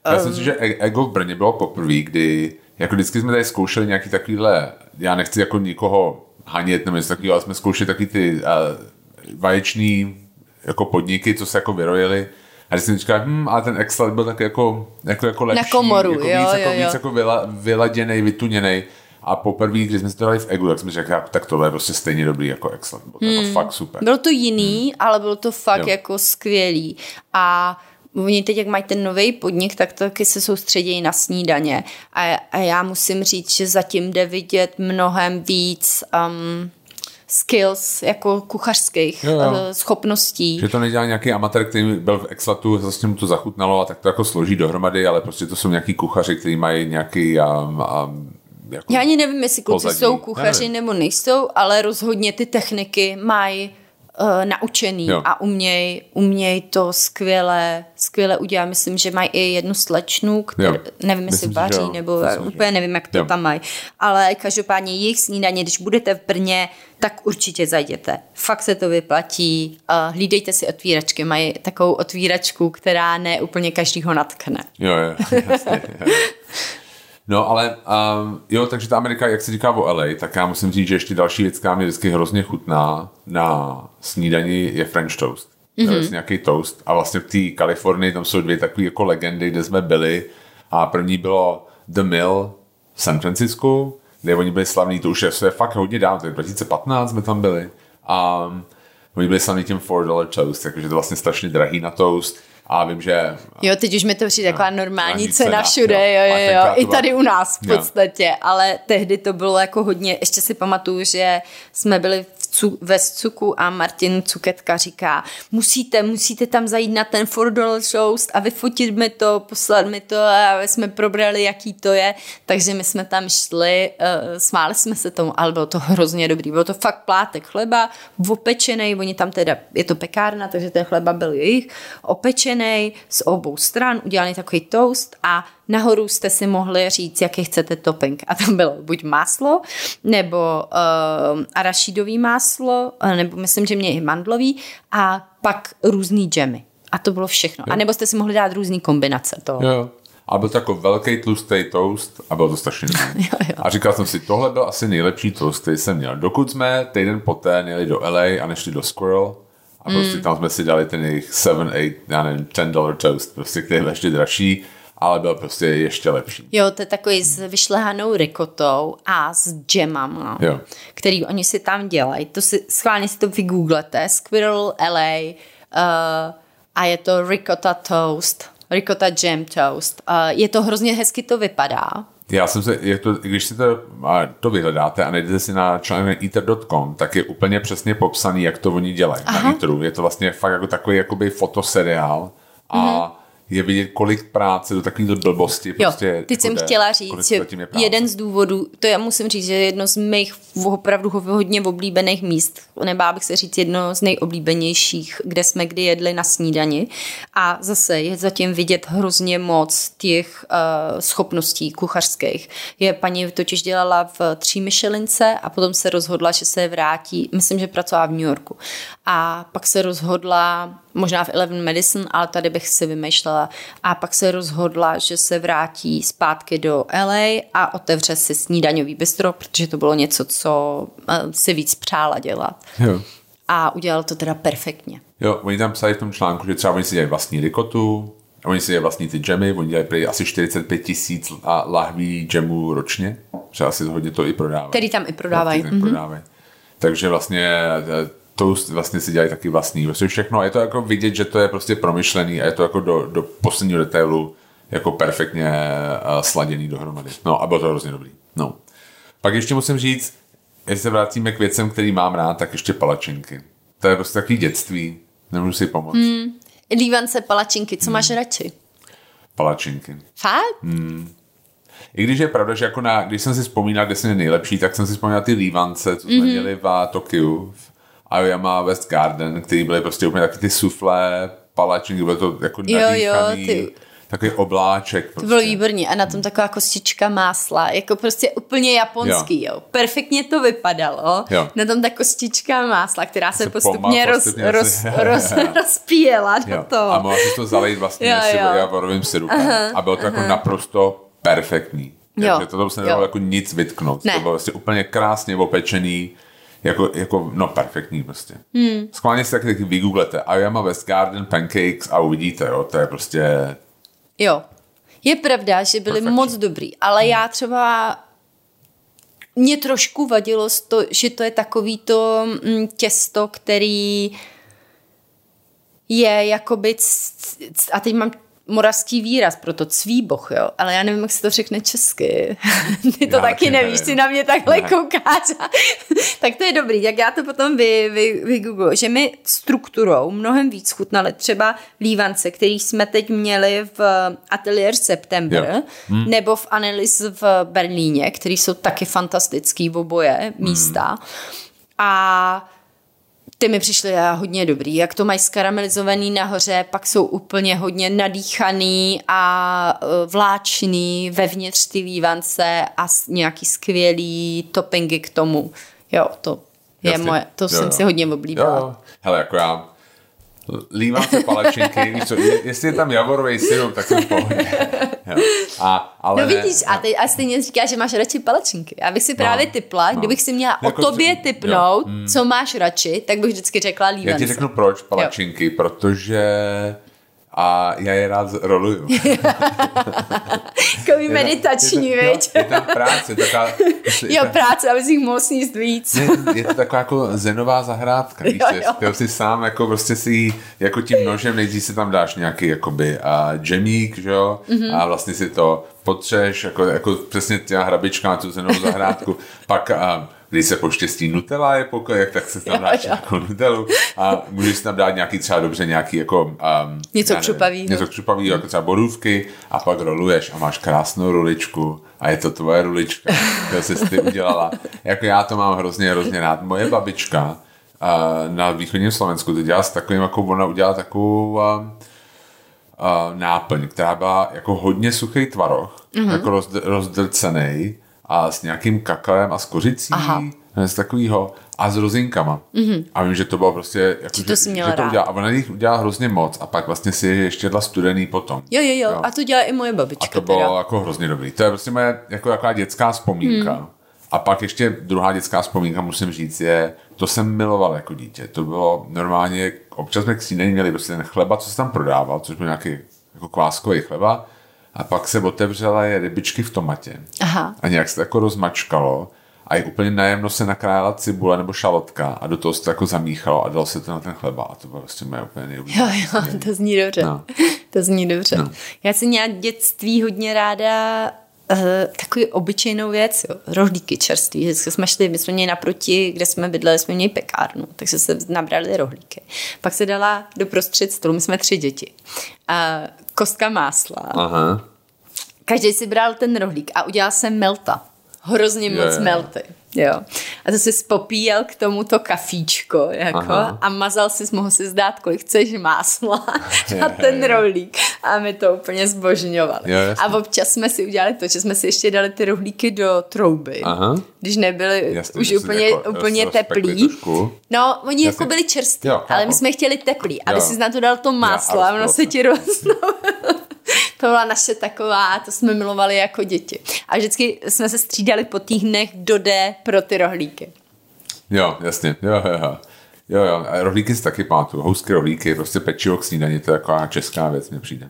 Já um, si myslím, že E- Ego v Brně bylo poprvé, kdy jako vždycky jsme tady zkoušeli nějaký takovýhle, já nechci jako nikoho hanět nebo něco takového, ale jsme zkoušeli taky ty uh, vaječní jako podniky, co se jako vyrojili. A když jsem říkal, hm, ale ten Excel byl tak jako, jako, jako lepší,
komoru,
jako
jo,
víc,
jo,
jako,
jo.
víc jako vyla, vyladěnej, vytuněnej. A poprvé, když jsme to dali v Egu, tak jsme řekli, tak tohle je prostě stejně dobrý jako Excel. Bylo to
Hmm.
jako fakt super.
Bylo to jiný, hmm. ale bylo to fakt
jo.
jako skvělý. A oni teď, jak mají ten nový podnik, tak taky se soustředějí na snídaně. A, a já musím říct, že zatím jde vidět mnohem víc um, skills, jako kuchařských
Jo, jo.
eh, schopností.
Že to nedělá nějaký amatér, který byl v Exlatu, zase mu to zachutnalo a tak to jako složí dohromady, ale prostě to jsou nějaký kuchaři, kteří mají nějaký um, um, jako,
Já ani nevím, jestli kluci
pozadí.
jsou kuchaři
nevím.
nebo nejsou, ale rozhodně ty techniky mají uh, naučený
Jo.
a uměj, uměj to skvěle, skvěle udělat. Myslím, že mají i jednu slečnu, který, nevím, jestli
Myslím
vaří, nebo
Myslím,
úplně nevím, jak to
Jo.
tam mají. Ale každopádně jejich snídaně, když budete v Brně, tak určitě zajděte. Fakt se to vyplatí. Hlídejte si otvíračky. Mají takovou otvíračku, která ne úplně každýho natkne.
Jo, jo, [LAUGHS] jasně. No ale um, jo, takže ta Amerika, jak se říká o LA, tak já musím říct, že ještě další věc, která mě vždycky hrozně chutná na snídani je French toast. Mm-hmm. To je nějaký toast a vlastně v té Kalifornii tam jsou dvě takové jako legendy, kde jsme byli a první bylo The Mill v San Francisco, kde oni byli slavní, to už je, to je fakt hodně dávno, to je 2015 jsme tam byli a oni byli slavní tím 4 dollar toast, takže to je vlastně strašně drahý na toast a vím, že
Jo, teď už mi to přijde taková normální cena
cena,
všude,
jo.
jo, jo, jo,
to
i tady u nás v
Jo.
podstatě, ale tehdy to bylo jako hodně, ještě si pamatuju, že jsme byli v cu, ve Cuku a Martin Cuketka říká, musíte, musíte tam zajít na ten 4 dollar toast a vyfotit mi to, poslat mi to a jsme probrali, jaký to je, takže my jsme tam šli, uh, smáli jsme se tomu, ale bylo to hrozně dobrý, bylo to fakt plátek chleba, opečený, oni tam teda, je to pekárna, takže ten chleba byl jejich, opečený z obou stran, udělaný takový toast a nahoru jste si mohli říct, jaký chcete topping. A tam bylo buď máslo, nebo uh, arašidový máslo, eh, nebo myslím, že mě i mandlový, a pak různý džemy. A to bylo všechno. A nebo jste si mohli dát různý kombinace toho.
Jo. A byl to jako velký tlustý toast a bylo to strašně. [LAUGHS]
Jo, jo.
A říkal jsem si, tohle byl asi nejlepší toast, který jsem měl. Dokud jsme týden poté nejeli do LA a nešli do Squirrel a prostě
Mm.
tam jsme si dali ten jejich 7, 8, já nevím, 10 dollar toast, prostě, který byl ještě dražší, ale byl prostě ještě lepší.
Jo, to je takový s vyšlehanou rikotou a s džemama,
Jo.
který oni si tam dělají. To si, schválně si to vygooglete, Squirrel LA uh, a je to ricotta toast, ricotta jam toast. Uh, je to hrozně hezky to vypadá.
Já jsem se, jak to, když si to, to vyhledáte a najdete si na článek eater.com, tak je úplně přesně popsaný, jak to oni dělají na Eateru. Je to vlastně fakt jako takový jakoby fotoseriál a mm-hmm. Je vidět, kolik práce do takovýhle blbosti
Jo,
prostě
teď jsem
jde,
chtěla říct,
je
jeden z důvodů, to já musím říct, že je jedno z mých opravdu hodně oblíbených míst, nebá bych se říct jedno z nejoblíbenějších, kde jsme kdy jedli na snídani. A zase je zatím vidět hrozně moc těch uh, schopností kuchařských. Je paní totiž dělala v tří Michelince a potom se rozhodla, že se vrátí, myslím, že pracovala v New Yorku. A pak se rozhodla možná v Eleven Medicine, ale tady bych si vymýšlela. A pak se rozhodla, že se vrátí zpátky do LA a otevře si snídaňový bistro, protože to bylo něco, co eh, si víc přála dělat.
Jo.
A udělal to teda perfektně.
Jo, oni tam psali v tom článku, že třeba oni si dělají vlastní rikotu, oni si dělají vlastní ty džemy, oni dělají prý asi 45 tisíc lahví džemů ročně, třeba asi hodně to i prodávají.
Který tam i prodávají.
Mm-hmm. prodávají. Takže vlastně eh, to vlastně si dělají taky vlastní. Vlastně všechno. A je to jako vidět, že to je prostě promyšlený a je to jako do, do posledního detailu jako perfektně uh, sladěný dohromady. No a bylo to hrozně dobrý. No. Pak ještě musím říct, jestli se vrátíme k věcem, který mám rád, tak ještě palačinky. To je prostě takový dětství. Nemůžu si pomoct. Hmm.
Lívance, palačinky, co hmm. máš radši?
Palačinky.
Fakt? Hmm.
I když je pravda, že jako na, když jsem si vzpomínal, kde jsem je nejlepší, tak jsem si vzpomínal ty lívance, co jsme mm-hmm. měli v Tokiu, v Aoyama West Garden, který byly prostě úplně taky ty suflé, palačinky, bylo to jako nadýchaný, jo, jo, ty... takový obláček. Prostě.
To bylo prostě. výborně a na tom taková kostička másla, jako prostě úplně japonský, jo. jo. Perfektně to vypadalo, jo. na tom ta kostička másla, která se, se postupně, roz, postupně roz, si... roz, [LAUGHS] rozpíjela do toho.
A mohla si to zalít vlastně jo, jo. javorovým syrupem a bylo to jako naprosto perfektní. Jo. Takže to se nedalo jako nic vytknout. Ne. To bylo vlastně úplně krásně opečený, jako, jako no perfektní prostě. Hmm. Skválně si taky vygooglete Ayama West Garden Pancakes a uvidíte, jo, to je prostě...
Jo. Je pravda, že byly Perfection. moc dobrý, ale hmm. já třeba mě trošku vadilo to, že to je takový to mm, těsto, který je jakoby, a teď mám moravský výraz pro to cvíboch, jo, ale já nevím, jak se to řekne česky. [LAUGHS] Ty to já taky nevíš, nevím. ty na mě takhle ne. koukáš. [LAUGHS] tak to je dobrý, jak já to potom vy, vy, vy Google, že my strukturou mnohem víc chutnali třeba lívance, který jsme teď měli v Atelier September, hmm. nebo v Annelies v Berlíně, který jsou taky fantastický v oboje místa. Hmm. A ty mi přišly hodně dobrý. Jak to mají skaramelizovaný nahoře, pak jsou úplně hodně nadýchaný a e, vláčný vevnitř ty vývance a nějaký skvělý toppingy k tomu. Jo, to je Jasně. moje, to jo, jsem jo. si hodně oblíbila. Jo, jo.
Hele, jako já lívám se palačinky, víš co, jestli je tam javorový syrup, tak jsem v pohodě.
A, ale no vidíš, a, ty, a stejně říkáš, že máš radši palačinky. Já bych si právě no, typla, no. kdybych si měla jako, o tobě typnout, jo. co máš radši, tak bych vždycky řekla lívance.
Já ti řeknu proč palačinky, jo. protože a já je rád roluju. [LAUGHS]
Takový meditační,
viď? Je tam práce. Taková,
jo, práce, aby si jich mohl sníst víc.
je, je to taková jako zenová zahrádka, víš, jo, jo. si sám jako prostě si jako tím nožem nejdřív si tam dáš nějaký jakoby a džemík, že jo, mm-hmm. a vlastně si to potřeš, jako, jako přesně těla hrabička na tu zenovou zahrádku, pak a, když se poštěstí Nutella je pokojek, tak se tam dáš jako Nutellu a můžeš si tam dát nějaký třeba dobře nějaký jako um,
něco křupavý.
Něco křupavý, jako třeba borůvky a pak roluješ a máš krásnou ruličku a je to tvoje rulička, kterou jsi ty udělala. Jako já to mám hrozně, hrozně rád. Moje babička uh, na východním Slovensku to dělala s takovým, jako ona udělala takovou uh, náplň, která byla jako hodně suchý tvaroh, mm-hmm. jako rozdr- rozdrcený a s nějakým kakaem a s kořicí, Aha. z takového a s rozinkama. Mm-hmm. A vím, že to bylo prostě, jako,
to že,
že to udělá, a ona jich udělá hrozně moc a pak vlastně si ještě dala studený potom.
Jo, jo, jo, jo. a to dělá i moje babička.
A to bylo teda. jako hrozně dobrý. To je prostě moje jako taková dětská vzpomínka. Hmm. A pak ještě druhá dětská vzpomínka, musím říct, je, to jsem miloval jako dítě. To bylo normálně, občas jsme k snídaní měli prostě ten chleba, co se tam prodával, což byl nějaký jako kváskový chleba a pak se otevřela je rybičky v tomatě. Aha. A nějak se to jako rozmačkalo a i úplně najemno se nakrájela cibule nebo šalotka a do toho se to jako zamíchalo a dalo se to na ten chleba a to bylo vlastně moje úplně
nejoblíbenější. Jo, jo, to zní dobře. No. [LAUGHS] To zní dobře. No. Já jsem měla dětství hodně ráda uh, takový obyčejnou věc, jo, rohlíky čerství. Vždycky jsme šli, my jsme měli naproti, kde jsme bydleli, jsme měli pekárnu, takže se nabrali rohlíky. Pak se dala do prostřed stolu, my jsme tři děti. A kostka másla. Aha. Každý si bral ten rohlík a udělal jsem melta. Hrozně moc
jo.
melty. Jo. A to si spopíjel k tomuto kafíčko, jako,
Aha.
a mazal si, mohl si zdát, kolik chceš másla [LAUGHS] na ten rohlík. A my to úplně zbožňovali.
Jo,
a občas jsme si udělali to, že jsme si ještě dali ty rohlíky do trouby,
Aha.
když nebyly
Jasně,
už úplně,
jako
úplně teplý.
trošku.
No, oni
Jasně.
jako byli čerství,
Jo,
ale my jsme chtěli teplý, aby
Jo.
si na to dal to máslo
a
a ono se ti rozplo. To byla naše taková, to jsme milovali jako děti. A vždycky jsme se střídali po týdnech, kdo jde pro ty rohlíky.
Jo, jasně. Jo, jo, jo. Jo, jo. A rohlíky si taky pamatuju. Housky, rohlíky, prostě pečivo k snídani, to je taková česká věc, mně přijde.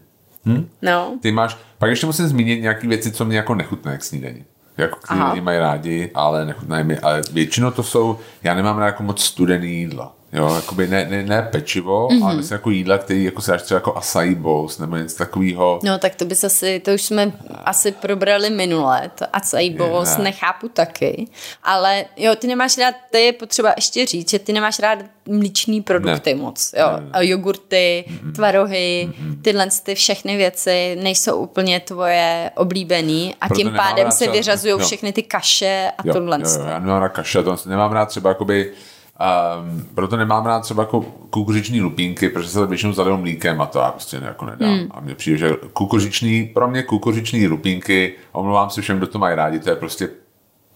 No,
Ty máš, pak ještě musím zmínit nějaké věci, co mě jako nechutné k snídani. Jako lidi mají rádi, ale nechutnají mi. Ale většinou to jsou, já nemám rád jako moc studený jídla. Jo, jakoby ne, ne, ne pečivo, mm-hmm. ale myslím jako jídla, který jako si dáš třeba jako acai bowls nebo něco takového.
no tak to bys asi, to už jsme asi probrali minule, to acai bowls
Ne.
nechápu taky, ale jo, ty nemáš rád, to je potřeba ještě říct, že ty nemáš rád mlíčný produkty
Ne.
moc, jo,
Ne, ne.
Jogurty, tvarohy, tyhle ty všechny věci nejsou úplně tvoje oblíbený a
Proto
tím pádem se vyřazují všechny ty kaše a
Jo,
tohle.
jo, jo, já nemám rád kaše, to nemám rád třeba jakoby, um, proto nemám rád třeba jako kukuřiční lupínky, protože se to většinou zalijou mlíkem a to já prostě jako nedám.
Hmm.
A mně přijde, že kukuřiční, pro mě kukuřiční lupínky, omlouvám se všem, kdo to mají rádi, to je prostě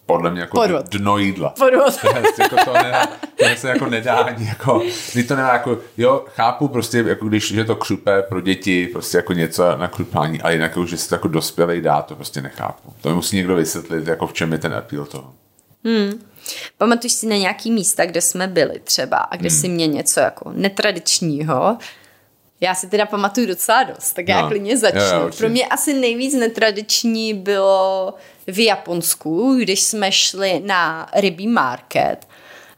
podle mě jako
Podvod.
dno jídla.
Podvod. [LAUGHS]
To, je, jako to, nedá, to se jako nedá ani jako, to nedá jako, jo, chápu prostě, jako když je to křupe pro děti, prostě jako něco na krupání, ale jinak už, že se to jako dospělej dá, to prostě nechápu. To mi musí někdo vysvětlit, jako v čem je ten appeal toho.
Pamatuješ si na nějaký místa, kde jsme byli třeba a kde
Hmm.
si mě něco jako netradičního já si teda pamatuju docela dost, tak já
No.
klidně začnu.
Jo, jo.
Pro mě asi nejvíc netradiční bylo v Japonsku, když jsme šli na rybí market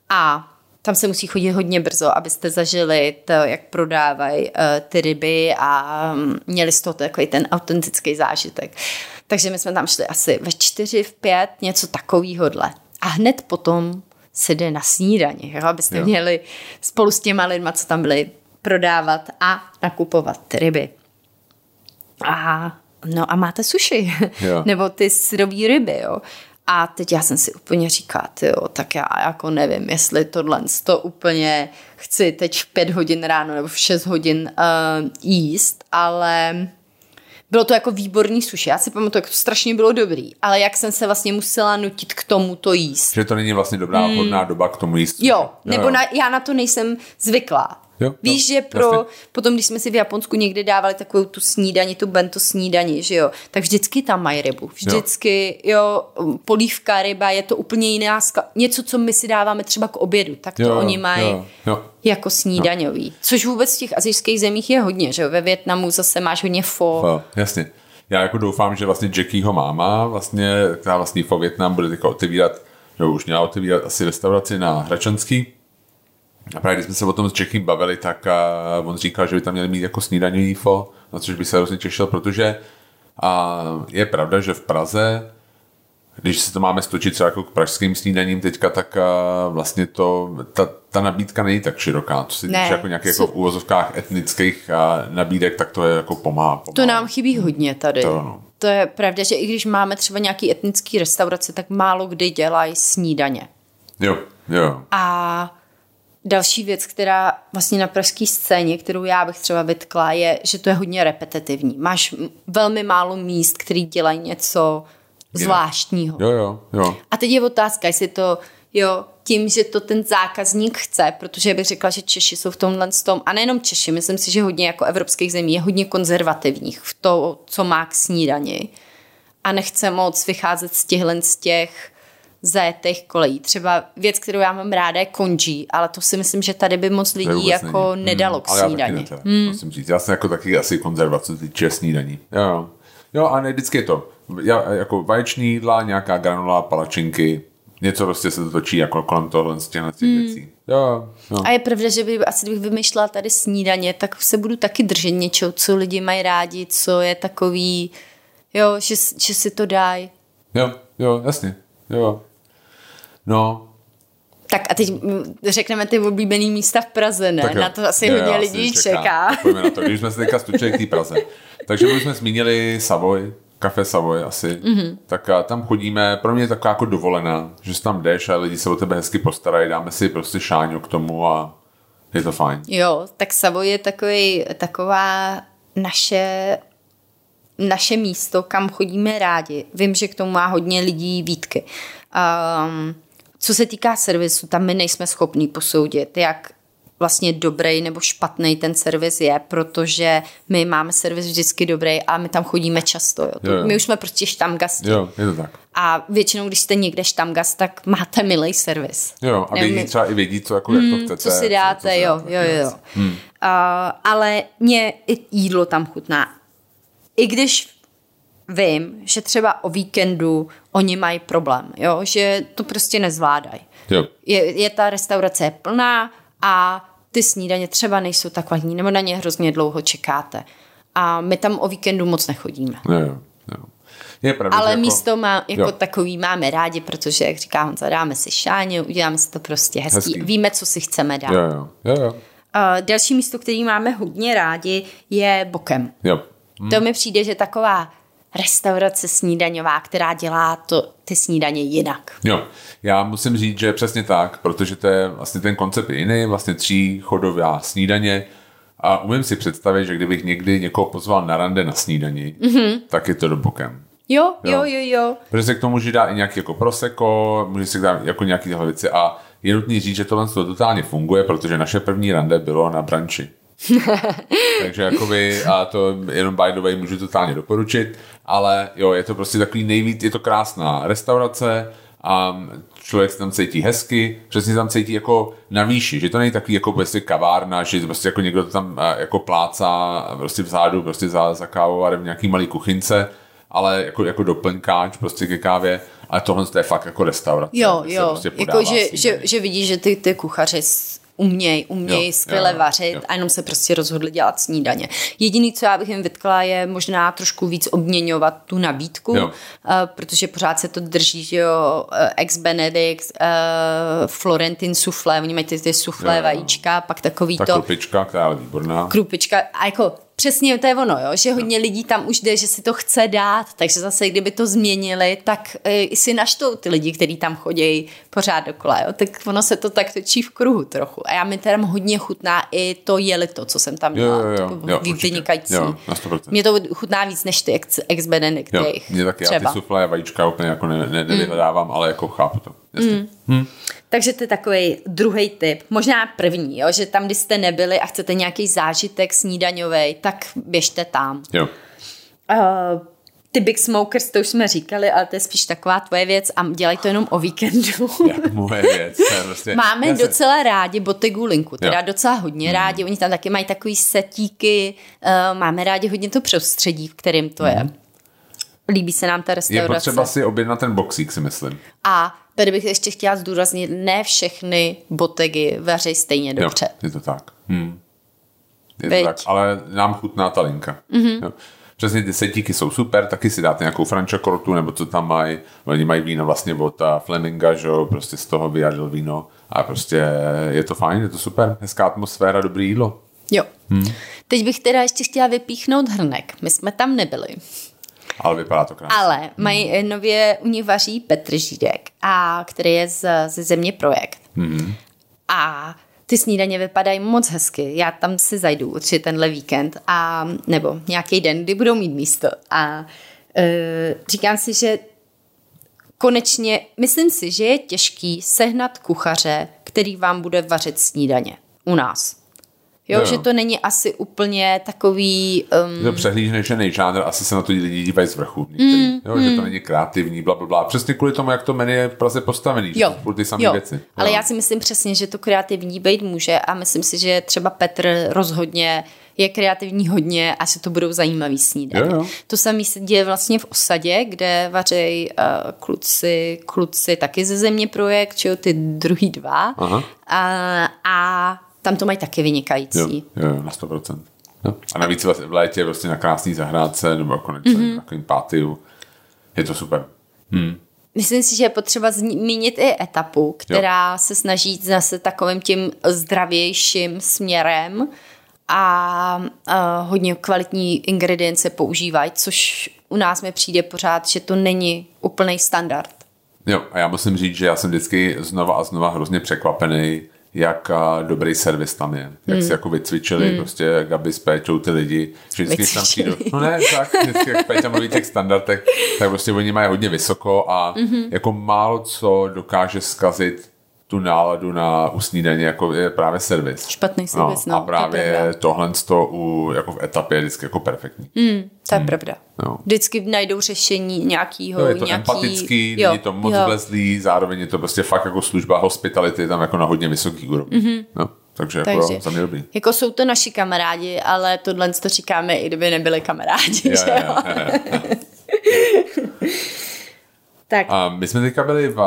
a tam se musí chodit hodně brzo, abyste zažili to, jak prodávají uh, ty ryby a um, měli z toho takový ten autentický zážitek. Takže my jsme tam šli asi ve čtyři, v pět, něco takovýhodle. A hned potom se jde na snídaně, jo, abyste
Jo.
měli spolu s těma lidma, co tam byli, prodávat a nakupovat ryby. A no a máte
Jo. [LAUGHS]
nebo ty syrový ryby, jo. A teď já jsem si úplně říkala, jo, tak já jako nevím, jestli tohle to úplně chci teď v pět hodin ráno nebo v šest hodin uh, jíst, ale bylo to jako výborný sushi. Já si pamatuju, jak to strašně bylo dobrý, ale jak jsem se vlastně musela nutit k tomu to jíst.
Že to není vlastně dobrá, hodná doba k tomu jíst.
Jo, nebo na, já na to nejsem zvyklá.
Jo, jo,
Víš, že pro,
jasně.
potom, když jsme si v Japonsku někdy dávali takovou tu snídani, tu bento snídani, že jo, tak vždycky tam mají rybu. Vždycky, jo, polívka, ryba, je to úplně jiná, ska- něco, co my si dáváme třeba k obědu, tak to
Jo,
oni mají
jo, jo.
jako snídaňový. Což vůbec v těch azijských zemích je hodně, že jo, ve Větnamu zase máš hodně fo.
Jo, jasně. Já jako doufám, že vlastně Jackieho máma, vlastně, která vlastně po Větnam bude teďka otevírat, nebo už měla otevírat asi restauraci na Hračanský. A právě když jsme se o tom s Jackiem bavili, tak a on říkal, že by tam měli mít jako snídaní fo, na což by se hrozně těšil, protože a je pravda, že v Praze když se to máme stočit třeba jako k pražským snídaním teďka, tak a, vlastně to, ta, ta nabídka není tak široká. Co se týče jako nějakých jako v úvozovkách etnických a, nabídek, tak to je jako pomáhá. pomáhá.
To nám chybí hodně tady.
To ano.
to je pravda, že i když máme třeba nějaký etnický restaurace, tak málo kdy dělají snídaně.
Jo, jo.
A další věc, která vlastně na pražské scéně, kterou já bych třeba vytkla, je, že to je hodně repetitivní. Máš velmi málo míst, který dělají něco zvláštního.
Jo, jo, jo.
A teď je otázka, jestli to, jo, tím, že to ten zákazník chce, protože bych řekla, že Češi jsou v tomhle tom, a nejenom Češi, myslím si, že hodně jako evropských zemí je hodně konzervativních v to, co má k snídani a nechce moc vycházet z těchhle z těch zajetých kolejí. Třeba věc, kterou já mám ráda, je konží, ale to si myslím, že tady by moc lidí jako
není.
nedalo
Hmm,
k
já
snídani.
ne teda, musím říct. Já jsem jako taky asi konzervace, týče snídaní. Jo, jo. A ne, vždycky je to. Já, jako vaječní jídla, nějaká granula, palačinky, něco prostě se to točí jako kolem tohle z těch věcí. Jo, jo.
A je pravda, že by asi kdybych vymýšlela tady snídaně, tak se budu taky držet něčeho, co lidi mají rádi, co je takový, jo, že, že si to dají.
Jo, jo, jasně. Jo. No,
Tak a teď řekneme ty oblíbený místa v Praze, ne?
Tak jo.
Na to asi
Jo,
hodně lidí čeká.
Tak Pojďme na to, [LAUGHS] když jsme se teďka stučili k té Praze. Takže my jsme zmínili Savoy, Café Savoy asi, mm-hmm. tak a tam chodíme, pro mě je taková jako dovolená, že si tam jdeš a lidi se o tebe hezky postarají, dáme si prostě šáňu k tomu a je to fajn.
Jo, tak Savoy je takový, taková naše naše místo, kam chodíme rádi. Vím, že k tomu má hodně lidí výtky. Um, co se týká servisu, tam my nejsme schopní posoudit, jak vlastně dobrý nebo špatný ten servis je, protože my máme servis vždycky dobrý a my tam chodíme často. Jo. Jo, jo. My už jsme prostě štamgasti.
Jo, je to tak.
A většinou, když jste někde štamgast, tak máte milý servis.
Jo, a vědí my... třeba i vědí, co, jako, hmm, jak to hmm, chcete.
Co si dáte, co, co jo, dáte, jo, jo, jo. Hmm. Uh, ale mě i jídlo tam chutná. I když vím, že třeba o víkendu oni mají problém, jo? že to prostě nezvládají. Je, je ta restaurace plná a ty snídaně třeba nejsou tak kvalitní, nebo na ně hrozně dlouho čekáte. A my tam o víkendu moc nechodíme.
Jo, jo. Je pravda,
Ale jako, místo má, jako jo. takový máme rádi, protože, jak říká Honza, dáme si šáně, uděláme si to prostě hezký. hezký. Víme, co si chceme dát.
Jo, jo, jo, jo.
Uh, další místo, který máme hodně rádi, je Bokem.
Jo.
Hm. To mi přijde, že taková restaurace snídaňová, která dělá to, ty snídaně jinak.
Jo, já musím říct, že přesně tak, protože to je vlastně ten koncept je jiný, vlastně tří chodová snídaně a umím si představit, že kdybych někdy někoho pozval na rande na snídani, mm-hmm. tak je to do bokem.
Jo, jo, jo, jo.
Protože se k tomu může dát i nějaký jako proseko, může se dát jako nějaký věci a je nutný říct, že tohle to totálně funguje, protože naše první rande bylo na branči. [LAUGHS] Takže jakoby, a to jenom by the way můžu totálně doporučit, ale jo, je to prostě takový nejvíc, je to krásná restaurace a člověk se tam cítí hezky, přesně tam cítí jako na výši, že to není takový jako prostě kavárna, že prostě jako někdo to tam jako plácá prostě vzadu, prostě za, za kávovarem v nějaký malý kuchynce, ale jako, jako doplňkáč prostě ke kávě, ale tohle je fakt jako restaurace.
Jo, jo, prostě jako že, že, že vidíš, že ty, ty kuchaři umějí, umějí skvěle jo, vařit jo. a jenom se prostě rozhodli dělat snídaně. Jediný, co já bych jim vytkla, je možná trošku víc obměňovat tu nabídku, jo. Uh, protože pořád se to drží, že jo, uh, ex Benedict, uh, Florentin suflé, oni mají ty, ty suflé jo, jo. vajíčka, pak takový
Ta
to...
krupička, která je výborná.
Krupička, a jako Přesně to je ono, jo? že hodně lidí tam už jde, že si to chce dát, takže zase kdyby to změnili, tak e, si naštou ty lidi, kteří tam chodí pořád dokola, jo? tak ono se to tak točí v kruhu trochu. A já mi teda hodně chutná i to jelito, co jsem tam měla. Jo, jo, jo, to vynikající. Jo, na 100%. Mě to chutná víc než ty ex, ex Benedict.
Jo, mě taky, třeba. já ty suflé vajíčka úplně jako ne, ne, nevyhledávám, mm. ale jako chápu to. Mm.
Hm. Takže to je takový druhý typ, možná první, jo, že tam, kdy jste nebyli a chcete nějaký zážitek snídaňový, tak běžte tam.
Jo.
Uh, ty Big Smokers, to už jsme říkali, ale to je spíš taková tvoje věc a dělají to jenom o víkendu.
Ja, moje věc. [LAUGHS] Prostě,
Máme se... docela rádi Bottegu Linku, teda jo. docela hodně mm. rádi, oni tam taky mají takový setíky, uh, máme rádi hodně to prostředí, v kterým to mm. je. Líbí se nám ta restaurace.
Je potřeba si objednat ten boxík, si myslím.
A Tady bych ještě chtěla zdůraznit, ne všechny botegy vaří stejně dobře.
Jo, je to tak. Hmm. Je to tak, ale nám chutná ta linka. Mm-hmm. Jo. Přesně ty setíky jsou super, taky si dáte nějakou frančakortu, nebo co tam mají. Oni mají víno vlastně od Fleminga, že jo, prostě z toho vyjadil víno. A prostě je to fajn, je to super, hezká atmosféra, dobré jídlo.
Jo. Hmm. Teď bych teda ještě chtěla vypíchnout hrnek. My jsme tam nebyli.
Ale vypadá to krásně.
Ale mají hmm. nově, u nich vaří Petr Žídek, a, který je z, ze země projekt.
Hmm.
A ty snídaně vypadají moc hezky. Já tam si zajdu určitě tenhle víkend a nebo nějaký den, kdy budou mít místo. A e, říkám si, že konečně, myslím si, že je těžký sehnat kuchaře, který vám bude vařit snídaně u nás. Jo, jo, že to není asi úplně takový... Um...
To přehlížený žánr, asi se na to lidi dívají z vrchu. Některý, mm, jo, mm. Že to není kreativní, bla, bla, bla. Přesně kvůli tomu, jak to menu je v Praze postavený. Jo, že ty samé věci. Jo.
Ale já si myslím přesně, že to kreativní být může a myslím si, že třeba Petr rozhodně je kreativní hodně a se to budou zajímavý snídaně. Jo, jo. To samé se děje vlastně v osadě, kde vařej uh, kluci, kluci taky ze země projekt, čo, ty druhý dva.
Aha.
A, a tam to mají taky vynikající.
Jo, jo na 100%. Jo. A navíc v létě prostě na krásný zahrádce nebo konečně mm-hmm. na takovým pátiu. Je to super. Hmm.
Myslím si, že je potřeba zmínit i etapu, která jo. se snaží zase takovým tím zdravějším směrem a, a hodně kvalitní ingredience používají, což u nás mi přijde pořád, že to není úplný standard.
Jo, a já musím říct, že já jsem vždycky znova a znova hrozně překvapený, jak dobrý servis tam je. Jak si jako vycvičili mm. prostě Gabi s Péťou ty lidi. Že vždycky tam přijdu. No ne, tak, vždycky, jak Péťa mluví těch standardech, tak prostě oni mají hodně vysoko a mm-hmm. jako málo co dokáže zkazit tu náladu na usnídení, jako je právě servis.
Špatný servis, no.
no a právě to tohle to u, jako v etapě je vždycky jako perfektní.
Mm, to je hmm. pravda. No. Vždycky najdou řešení nějakýho,
no, je to
nějaký...
empatický, jo, není to moc jo. vlezlý, zároveň je to prostě fakt jako služba hospitality tam jako na hodně vysoký úrovni. Mm-hmm. No. Takže, jako Takže za mě dobrý.
Jako jsou to naši kamarádi, ale tohle to říkáme, i kdyby nebyli kamarádi,
ja, že jo? Ja, ja, ja.
Tak.
A my jsme teďka byli v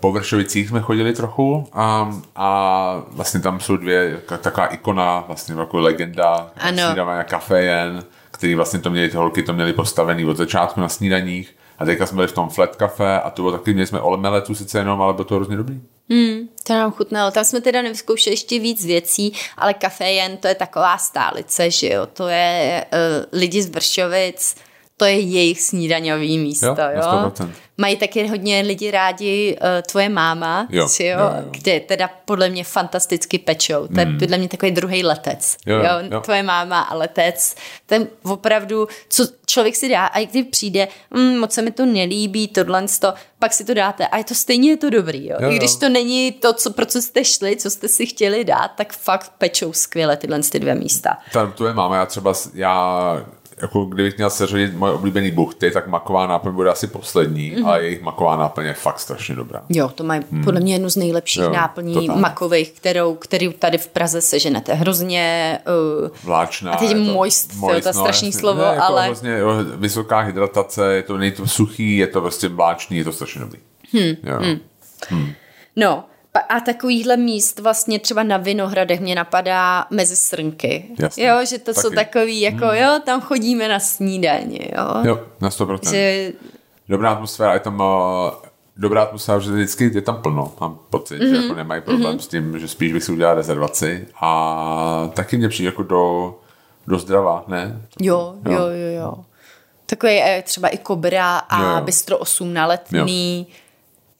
Površovicích, jsme chodili trochu a, a vlastně tam jsou dvě, taková ikona, vlastně jako legenda snídavání kafejen, který vlastně to měli, ty holky to měli postavený od začátku na snídaních a teďka jsme byli v tom flat kafe a to bylo taky, měli jsme olemeletu sice jenom, ale bylo to hrozně dobrý.
Hmm, to nám chutnalo. Tam jsme teda nevyzkoušeli ještě víc věcí, ale kafejen to je taková stálice, že jo, to je uh, lidi z Vršovic, to je jejich snídaňový místo, jo? jo? Mají taky hodně lidi rádi uh, tvoje máma, jo, jo, jo, jo. kde teda podle mě fantasticky pečou. To je mm. podle mě takový druhý letec. Jo, jo, jo. Tvoje máma a letec. Ten opravdu, co člověk si dá, a i když přijde, mm, moc se mi to nelíbí, tohle, to, pak si to dáte a je to stejně je to dobrý. Jo? jo, I když to není to, co, pro co jste šli, co jste si chtěli dát, tak fakt pečou skvěle tyhle ty dvě místa.
Ta, tvoje máma, já třeba, já jako kdybych měl seřadit moje oblíbený buchty, tak maková náplň bude asi poslední, mm-hmm. a jejich maková náplň je fakt strašně dobrá.
Jo, to mají mm. podle mě jednu z nejlepších jo, náplní makových, kterou, který tady v Praze seženete. Hrozně uh,
vláčná.
A teď moist, moist, to je no, strašný jasně, slovo, ne, jako ale...
Hrozně, jo, vysoká hydratace, je to, není to suchý, je to prostě vláčný, je to strašně dobrý. Hmm. Jo. Hmm.
Hmm. No, a takovýhle míst vlastně třeba na Vinohradech mě napadá mezi srnky. Jasně, jo, že to taky. jsou takový jako, hmm. jo, tam chodíme na snídaně, jo.
Jo, na 100%. Že... Dobrá atmosféra, je tam uh, dobrá atmosféra, že vždycky je tam plno, mám pocit, mm-hmm. že mhm. jako nemají problém mm-hmm. s tím, že spíš bych si udělal rezervaci a taky mě přijde jako do, do zdrava, ne?
Jo, jo, jo, jo. jo. Takový je třeba i Kobra a jo, jo. Bistro 8 na letný. Jo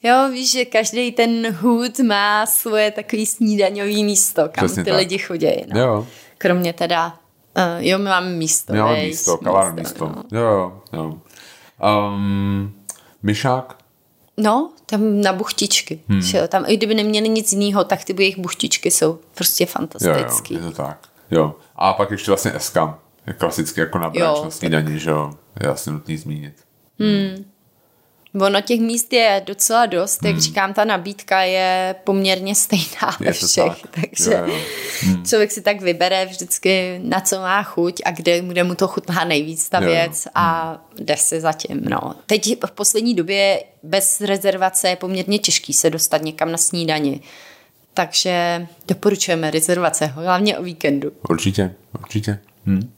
Jo, víš, že každý ten hud má svoje takový snídaňový místo, kam Přesně ty tak. lidi chodí. No. Jo. Kromě teda, uh, jo, my máme místo.
My máme místo, kavární místo. místo. No. Jo, jo. Um, myšák?
No, tam na buchtičky. Hmm. Že jo, tam i kdyby neměli nic jiného, tak ty jejich buchtičky jsou prostě fantastický.
Jo, jo, je to tak. Jo. A pak ještě vlastně. Je klasicky jako na na snídaní, že jo. Je asi nutný zmínit.
Hmm. Ono těch míst je docela dost, jak hmm. říkám, ta nabídka je poměrně stejná ve všech, tak. takže jo, jo. Hmm. člověk si tak vybere vždycky, na co má chuť a kde, kde mu to chutná nejvíc ta věc jo. a hmm. jde si zatím. No. Teď v poslední době bez rezervace je poměrně těžký se dostat někam na snídani, takže doporučujeme rezervace, hlavně o víkendu.
Určitě, určitě. Hmm.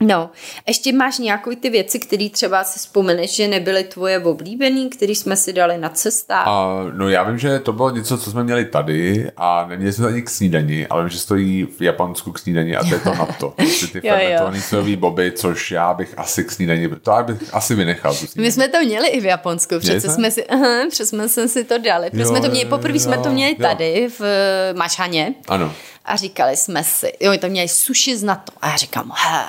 No, ještě máš nějakou ty věci, které třeba si vzpomeneš, že nebyly tvoje oblíbený, které jsme si dali na cestách?
A, no já vím, že to bylo něco, co jsme měli tady a neměli jsme to ani k snídani, ale vím, že stojí v Japonsku k snídani a to je to na to. [LAUGHS] Prostě ty fermentovaný sojový boby, což já bych asi k snídani, to já bych asi vynechal.
My jsme to měli i v Japonsku, přece jsme si, aha, přece jsme si to dali. Jo, jsme to měli, poprvé jsme to měli jo. tady v Mašhaně.
Ano.
A říkali jsme si, jo, to měli sushi z NATO. A já říkám, he,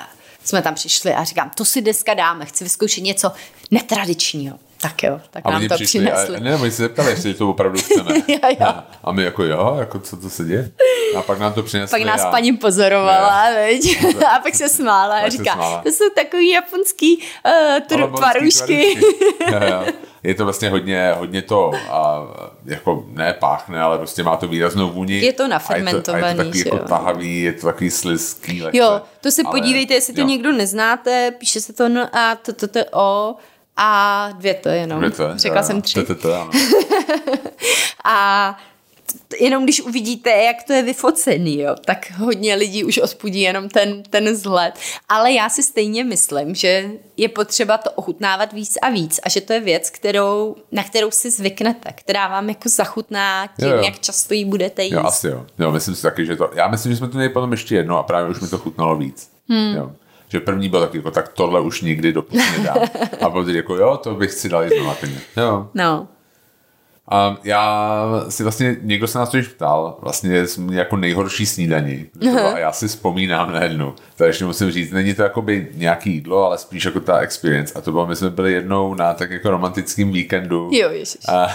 jsme tam přišli a říkám, to si dneska dáme, chci vyzkoušet něco netradičního. Tak jo, tak a nám to přišli, přinesli.
A, ne, my se zeptali, jestli to opravdu chceme. [LAUGHS]
jo, jo.
A, a my jako jo, jako co to se děje? A pak nám to přinesli.
Pak nás a... paní pozorovala, veď? [LAUGHS] a pak se smála a říká, smála. to jsou takový japonský uh, tvarůžky. [LAUGHS]
Je to vlastně hodně, hodně to, a, jako ne páchne, ale prostě má to výraznou vůni.
Je to nafermentovaný.
A je to, a je to takový jako tahavý, je to takový slizký.
Lehce, jo, to si ale, podívejte, jestli to jo. někdo neznáte, píše se to no a to, to, to, o a dvě to jenom. Dvě to, Řekla jo, jsem tři. To, to, to, ano. [LAUGHS] a jenom když uvidíte, jak to je vyfocený, jo, tak hodně lidí už odpudí jenom ten, ten vzhled. Ale já si stejně myslím, že je potřeba to ochutnávat víc a víc a že to je věc, kterou, na kterou si zvyknete, která vám jako zachutná tím, jo, jo. jak často ji budete jíst.
Jo, asi jo. jo. Myslím si taky, že to, já myslím, že jsme to měli potom ještě jedno a právě už mi to chutnalo víc. Hmm. Jo. Že první byl tak jako, tak tohle už nikdy do nedám. A byl jako, jo, to bych si dal znovu Jo.
No.
A já si vlastně, někdo se nás to již ptal, vlastně jsme jako nejhorší snídaní. A já si vzpomínám na jednu. To ještě musím říct, není to jako by nějaký jídlo, ale spíš jako ta experience. A to bylo, my jsme byli jednou na tak jako romantickém víkendu.
Jo, ježiš.
A,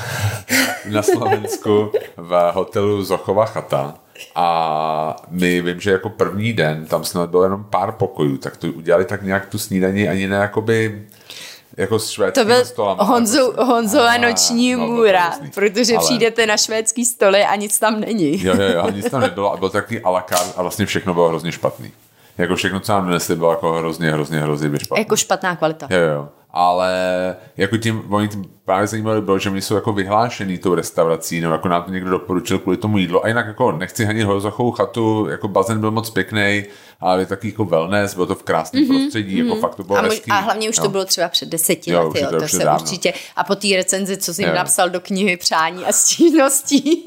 [LAUGHS] na Slovensku v hotelu Zochova chata. A my vím, že jako první den, tam snad bylo jenom pár pokojů, tak to udělali tak nějak tu snídaní ani ne jakoby jako s
To byl Honzo, Honzova noční no, můra, protože ale... přijdete na švédský stoly a nic tam není.
Jo, jo, jo, nic tam nebylo a [LAUGHS] byl takový a la carte a vlastně všechno bylo hrozně špatný. Jako všechno, co nám donesli, bylo jako hrozně, hrozně, hrozně špatný.
Jako špatná kvalita.
Jo, jo. Ale jako tím, oni tím právě zajímalo bylo, že mi jsou jako vyhlášený tou restaurací, nebo jako nám to někdo doporučil kvůli tomu jídlo. A jinak jako nechci hanit hozochovou chatu, jako bazén byl moc pěkný, ale je taky jako wellness, bylo to v krásném mm-hmm, prostředí, mm-hmm. jako fakt to bylo
a,
hezký.
A hlavně už jo. to bylo třeba před deseti jo, lety, jo, to, to se dávno. určitě. A po té recenzi, co jsi jim napsal do knihy přání a stížností.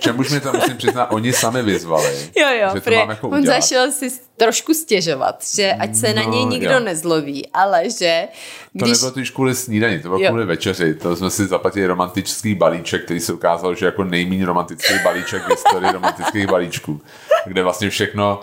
Čemuž mi to musím přiznat, oni sami vyzvali.
Jo, jo, že to mám jako on zašel si trošku stěžovat, že ať se no, na něj nikdo jo. nezloví, ale že...
Když... To nebylo totiž kvůli snídaní, to bylo jo. kvůli večeři. To jsme si zaplatili romantický balíček, který se ukázal, že jako nejméně romantický balíček v historii romantických balíčků. Kde vlastně všechno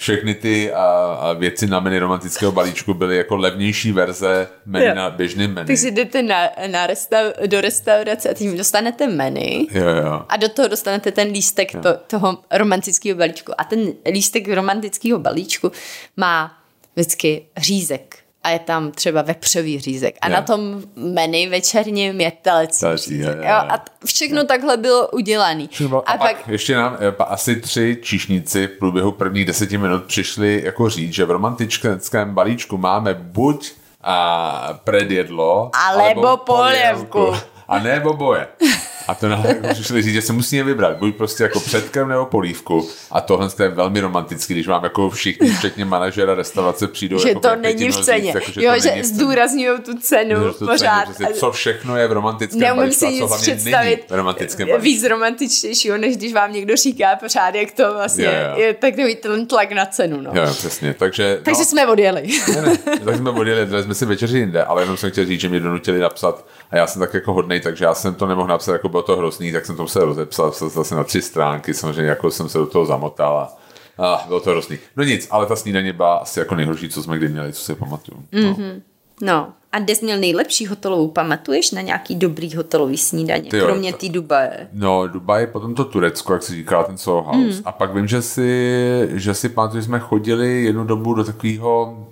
všechny ty a, a věci na menu romantického balíčku byly jako levnější verze menu jo. na běžným menu.
Takže jdete na, na restav, do restaurace a tím dostanete menu
jo, jo.
a do toho dostanete ten lístek to, toho romantického balíčku. A ten lístek romantického balíčku má vždycky řízek a je tam třeba vepřový řízek. A yeah. na tom menu večerním je telecí.
telecí je, je, je.
A všechno takhle bylo udělané.
A, a pak, ještě nám asi tři číšníci v průběhu prvních deseti minut přišli jako říct, že v romantickém balíčku máme buď a predjedlo,
alebo polévku.
A ne boje. [LAUGHS] A to nám [LAUGHS] přišli říct, že se musíme vybrat, buď prostě jako předkrm nebo polívku. A tohle je velmi romantický, když vám jako všichni, včetně manažera restaurace, přijdou.
Že
jako
to není v ceně. Říct, jako, že jo, že zdůrazňují tu cenu tu pořád. Cenu,
prostě, co všechno je v romantickém
Neumím si nic představit
v romantickém
víc romantičtějšího, než když vám někdo říká pořád, jak to vlastně jo, jo. je takový ten tlak na cenu. No.
Jo, přesně. Takže,
Takže no, jsme odjeli.
ne, ne, tak jsme odjeli, dali jsme si večeři jinde, ale jenom jsem chtěl říct, že mě donutili napsat a já jsem tak jako hodnej, takže já jsem to nemohl napsat, jako bylo to hrozný, tak jsem to musel rozepsat zase na tři stránky, samozřejmě jako jsem se do toho zamotal a a bylo to hrozný. No nic, ale ta snídaně byla asi jako nejhorší, co jsme kdy měli, co si pamatuju. No.
Mm-hmm. No, a kde jsi měl nejlepší hotelovou? Pamatuješ na nějaký dobrý hotelový snídaně, Tyjo, kromě té Dubaje?
No, Dubaj, potom to Turecko, jak si říkala, ten Soho House. Mm. A pak vím, že si, že si pamatuju, že jsme chodili jednu dobu do takového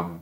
um,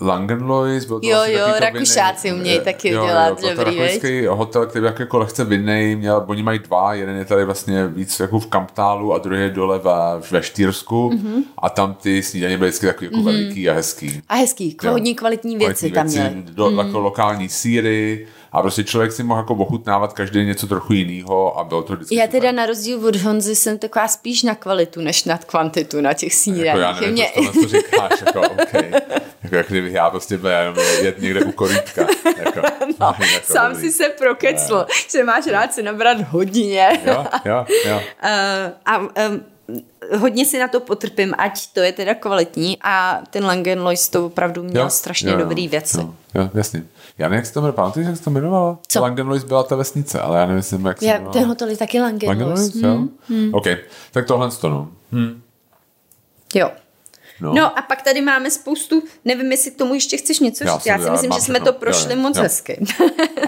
Langenlois, byl to
Jo, jo, Rakušáci umějí taky jo, dělat jo, dobrý,
takový hotel, který jak jako lehce vinnej, měl, oni mají dva, jeden je tady vlastně víc jako v Kamptálu a druhý je dole ve, ve Štýrsku mm-hmm. a tam ty snídaně byly vždycky takový jako mm-hmm. veliký a hezký.
A hezký, hodně kvalitní věci kvalitní tam měli.
Do, mm. jako lokální síry, a prostě člověk si mohl jako ochutnávat každý něco trochu jiného a bylo to vždycky.
Já teda na rozdíl od Honzy jsem taková spíš na kvalitu, než na kvantitu na těch snídaních.
Jako já nevím, mě... to, to říkáš, jako okay. [LAUGHS] jako, jak kdybych já prostě byl jenom jet někde u korítka. Jako, [LAUGHS]
no, jako sám dobrý. si se prokecl, ne. že máš rád se nabrat hodně.
jo, jo, jo.
Uh, [LAUGHS] a um, hodně si na to potrpím, ať to je teda kvalitní a ten Langenlois to opravdu měl jo, strašně jo, dobrý věci.
Jo, jo, jasně. Já nevím, jak se to jmenuje, pamatuješ, jak se to jmenovalo? Co? Langenlois byla ta vesnice, ale já nevím, jak se
jmenovala. Ten hotel je taky Langenlois. Langenlois,
hmm. jo? Hmm. OK, tak tohle to no. Hmm.
Jo. No. no a pak tady máme spoustu, nevím, jestli k tomu ještě chceš něco říct. Já, já si myslím, že jsme to prošli jo, moc jo. hezky.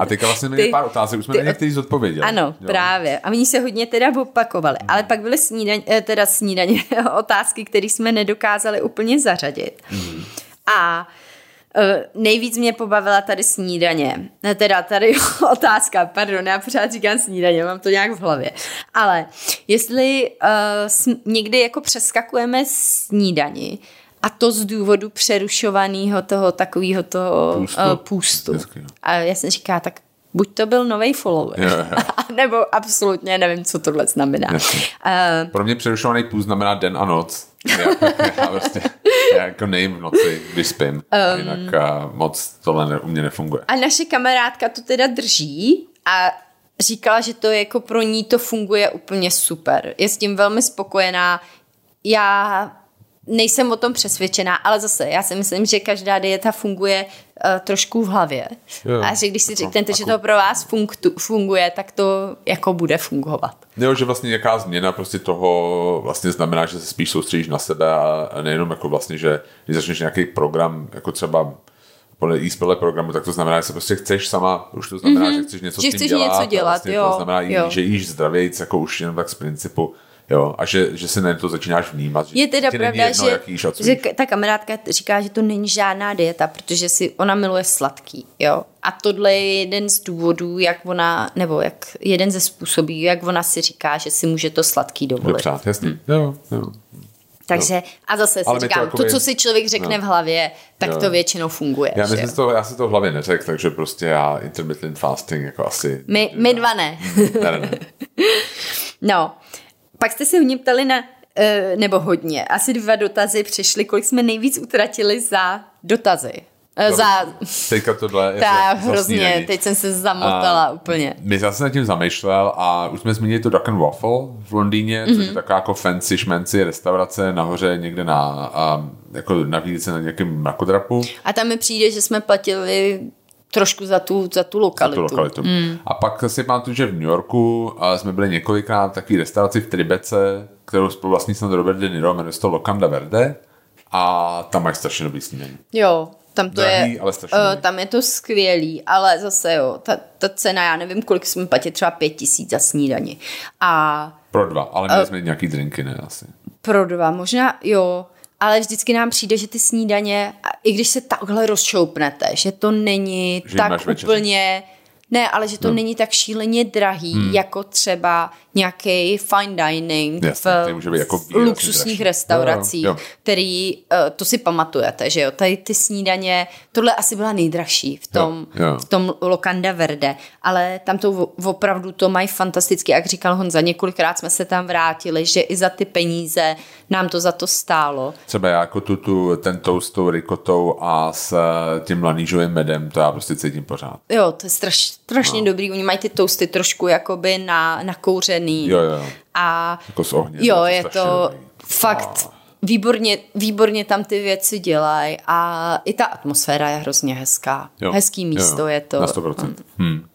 A teďka vlastně měli pár otázek, už jsme ty, na některý zodpověděli.
Ano, jo. právě. A oni se hodně teda opakovali. Hmm. Ale pak byly snídaně, eh, teda snídaně [LAUGHS] otázky, které jsme nedokázali úplně zařadit. Hmm. A nejvíc mě pobavila tady snídaně. Ne, teda tady [LAUGHS] otázka, pardon, já pořád říkám snídaně, mám to nějak v hlavě. Ale jestli uh, někdy jako přeskakujeme snídani, a to z důvodu přerušovaného toho takového toho půstu. Uh, půstu. A já jsem říká, tak buď to byl nový follower, yeah, [LAUGHS] yeah. nebo absolutně nevím, co tohle znamená.
Uh, Pro mě přerušovaný půst znamená den a noc. Já, [LAUGHS] já prostě já jako nejím v noci, když spím. Um, jinak uh, moc tohle ne, u mě nefunguje.
A naše kamarádka to teda drží a říkala, že to jako pro ní to funguje úplně super. Je s tím velmi spokojená. Já nejsem o tom přesvědčená, ale zase já si myslím, že každá dieta funguje uh, trošku v hlavě. Jo, a že když si jako, řeknete, jako, že to pro vás funktu, funguje, tak to jako bude fungovat.
Jo, že vlastně nějaká změna prostě toho vlastně znamená, že se spíš soustředíš na sebe a nejenom jako vlastně, že když začneš nějaký program, jako třeba podle e programu, tak to znamená, že se prostě chceš sama, už to znamená, mm-hmm. že chceš něco
že
s tím
chceš
dělat.
něco dělat,
vlastně
jo.
To znamená,
jo.
že jíš zdravějc, jako už jenom tak z principu. Jo, a že, že se na to začínáš vnímat.
Je teda
že
pravda,
jedno,
že, že ta kamarádka říká, že to není žádná dieta, protože si ona miluje sladký, jo. A tohle je jeden z důvodů, jak ona, nebo jak jeden ze způsobů, jak ona si říká, že si může to sladký dovolit.
Dobře, jasně. Hmm. Jo, jo.
Takže, no. a zase si říkám, to, to, co si člověk řekne no. v hlavě, tak jo. to většinou funguje.
Já myslím, to, já si to v hlavě neřekl, takže prostě já intermittent fasting jako asi...
My, my dva ne.
ne, ne, ne. [LAUGHS]
no, pak jste se mě ptali na, uh, nebo hodně, asi dva dotazy přišly, kolik jsme nejvíc utratili za dotazy. Uh, za...
Teďka tohle
je [LAUGHS] Tak, hrozně, snídaní. teď jsem se zamotala a úplně.
My zase nad tím zamýšlel a už jsme zmínili to Duck and Waffle v Londýně, mm-hmm. což je mhm. taková jako fancy šmenci restaurace nahoře někde na, a, jako na výlice na nějakém mrakodrapu.
A tam mi přijde, že jsme platili trošku za tu, za tu lokalitu. Za tu lokalitu.
Mm. A pak si pamatuju, že v New Yorku jsme byli několikrát v takové restauraci v Tribece, kterou spolu vlastně jsem Robert De Niro, jmenuje se to Locanda Verde a tam mají strašně dobrý snídaní.
Jo, tam to
Drahý,
je,
ale
uh, tam je to skvělý, ale zase jo, ta, ta cena, já nevím, kolik jsme platili, třeba pět tisíc za snídani. A,
pro dva, ale měli uh, jsme nějaký drinky, ne asi.
Pro dva, možná jo, ale vždycky nám přijde, že ty snídaně, i když se takhle rozšoupnete, že to není že tak úplně... Ne, ale že to no. není tak šíleně drahý, hmm. jako třeba nějaký fine dining
Jasně, v, může být jako
v luxusních dražší. restauracích, jo, jo, který, uh, to si pamatujete, že jo, tady ty snídaně, tohle asi byla nejdražší v tom, jo, jo. v tom Locanda Verde, ale tam to opravdu to mají fantasticky, jak říkal Honza, několikrát jsme se tam vrátili, že i za ty peníze nám to za to stálo.
Třeba jako tu, tu ten toast s tou rikotou a s eh, tím lanížovým medem, to já prostě cítím pořád.
Jo, to je straš, strašně no. dobrý, oni mají ty toasty trošku jakoby na, na kouřený
červený. Jo, jo.
A
jako z ohně.
Jo, je to dobrý. fakt výborně, výborně tam ty věci dělají a i ta atmosféra je hrozně hezká. Jo. Hezký místo jo, jo. je to.
Na 100%. Hmm.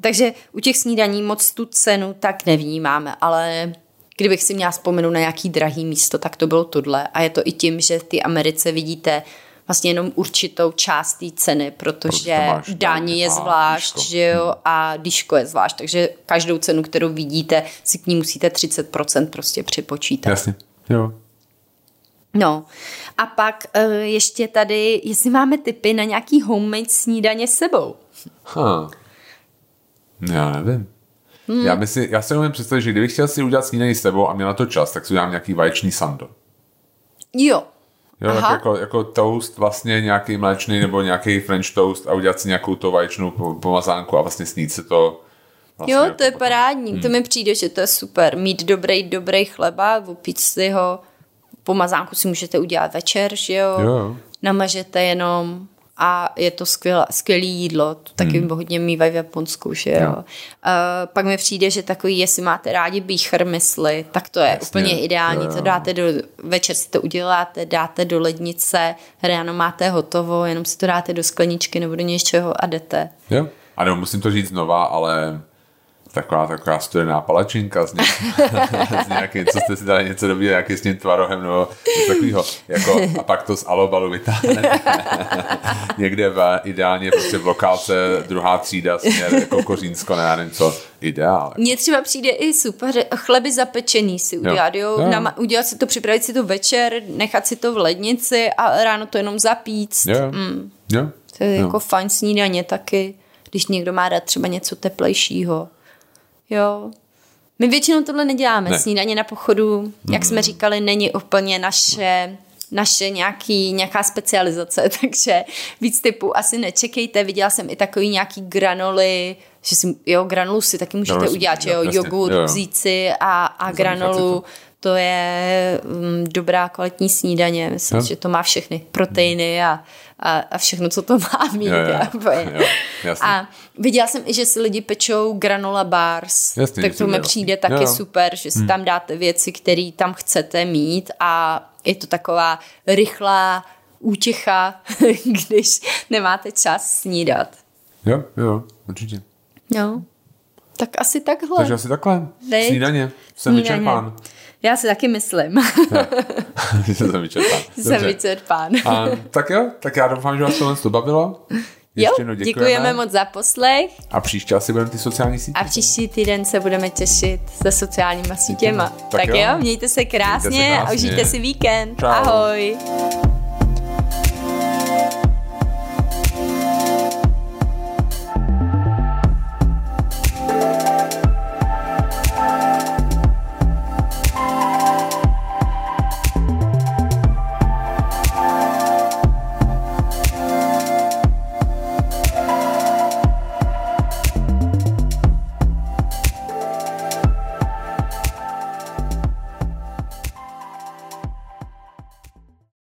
Takže u těch snídaní moc tu cenu tak nevnímáme, ale kdybych si měla vzpomenout na nějaký drahý místo, tak to bylo tohle. A je to i tím, že v ty Americe vidíte vlastně jenom určitou část té ceny, protože daní je zvlášť, díško. že jo, a díško je zvlášť, takže každou cenu, kterou vidíte, si k ní musíte 30% prostě připočítat.
Jasně, jo.
No a pak uh, ještě tady, jestli máme tipy na nějaký homemade snídaně s sebou.
Ha. Já nevím. Hmm. Já, si, já si umím představit, že kdybych chtěl si udělat snídaní s sebou a měl na to čas, tak si udělám nějaký vaječný sando.
Jo,
Jo, tak jako, jako toast vlastně nějaký mléčný nebo nějaký french toast a udělat si nějakou to vaječnou pomazánku a vlastně snít si to. Vlastně
jo, to je jako parádní. Hmm. To mi přijde, že to je super. Mít dobrý, dobrý chleba, opít si ho, pomazánku si můžete udělat večer, že jo?
jo.
Namažete jenom a je to skvělé, skvělé jídlo, to taky hmm. hodně mývají v Japonsku, že jo. jo. Uh, pak mi přijde, že takový, jestli máte rádi bíchr mysli, tak to je Jasně. úplně ideální, jo, jo. to dáte do, večer si to uděláte, dáte do lednice, ráno máte hotovo, jenom si to dáte do skleničky nebo do něčeho a jdete.
Jo, a nebo musím to říct znova, ale taková, taková studená palačinka z, nějak, [LAUGHS] z nějaký, co jste si dali něco dobrý, nějaký s tím tvarohem nebo něco takového. Jako, a pak to z alobalu vytáhne. [LAUGHS] Někde v, ideálně prostě v lokálce druhá třída směr jako Kořínsko, ne, nevím co, ideál.
Mně třeba přijde i super chleby zapečený si udělat, jo? jo? jo. Nama, udělat si to, připravit si to večer, nechat si to v lednici a ráno to jenom zapít.
Jo. Mm. jo.
To je
jo.
jako fajn snídaně taky, když někdo má rád třeba něco teplejšího. Jo. My většinou tohle neděláme. Ne. Snídaně na pochodu, jak mm. jsme říkali, není úplně naše naše nějaký, nějaká specializace, [LAUGHS] takže víc typu asi nečekejte. Viděla jsem i takový nějaký granoly, že si, jo, granolu si taky můžete no, udělat, že jo, jogurt jo. vzít si a, a granolu to je um, dobrá kvalitní snídaně. Myslím,
Jo.
že to má všechny proteiny a, a, a všechno, co to má [LAUGHS] mít.
Jo, jo. Jo,
a viděla jsem i, že si lidi pečou granola bars,
Jasně,
tak to mi přijde taky
Jo, jo.
super, že si tam dáte věci, které tam chcete mít a je to taková rychlá útěcha, [LAUGHS] když nemáte čas snídat.
Jo, jo, určitě.
No, tak asi takhle.
Takže asi takhle. Snídaně. Jsem
Snídaně.
vyčerpán.
Já si taky myslím. [LAUGHS]
jsem vyčerpán.
Jsem vyčerpán.
A, tak jo, tak já doufám, že vás tohle to bavilo.
Jo,
Ještě jednou
děkujeme moc za poslech
A příště asi budeme ty sociální sítě.
a příští týden se budeme těšit se sociálníma sítěma.
Tak
Tak,
jo.
jo, mějte se krásně,
Mějte se krásně.
a užijte si víkend.
Čau.
Ahoj.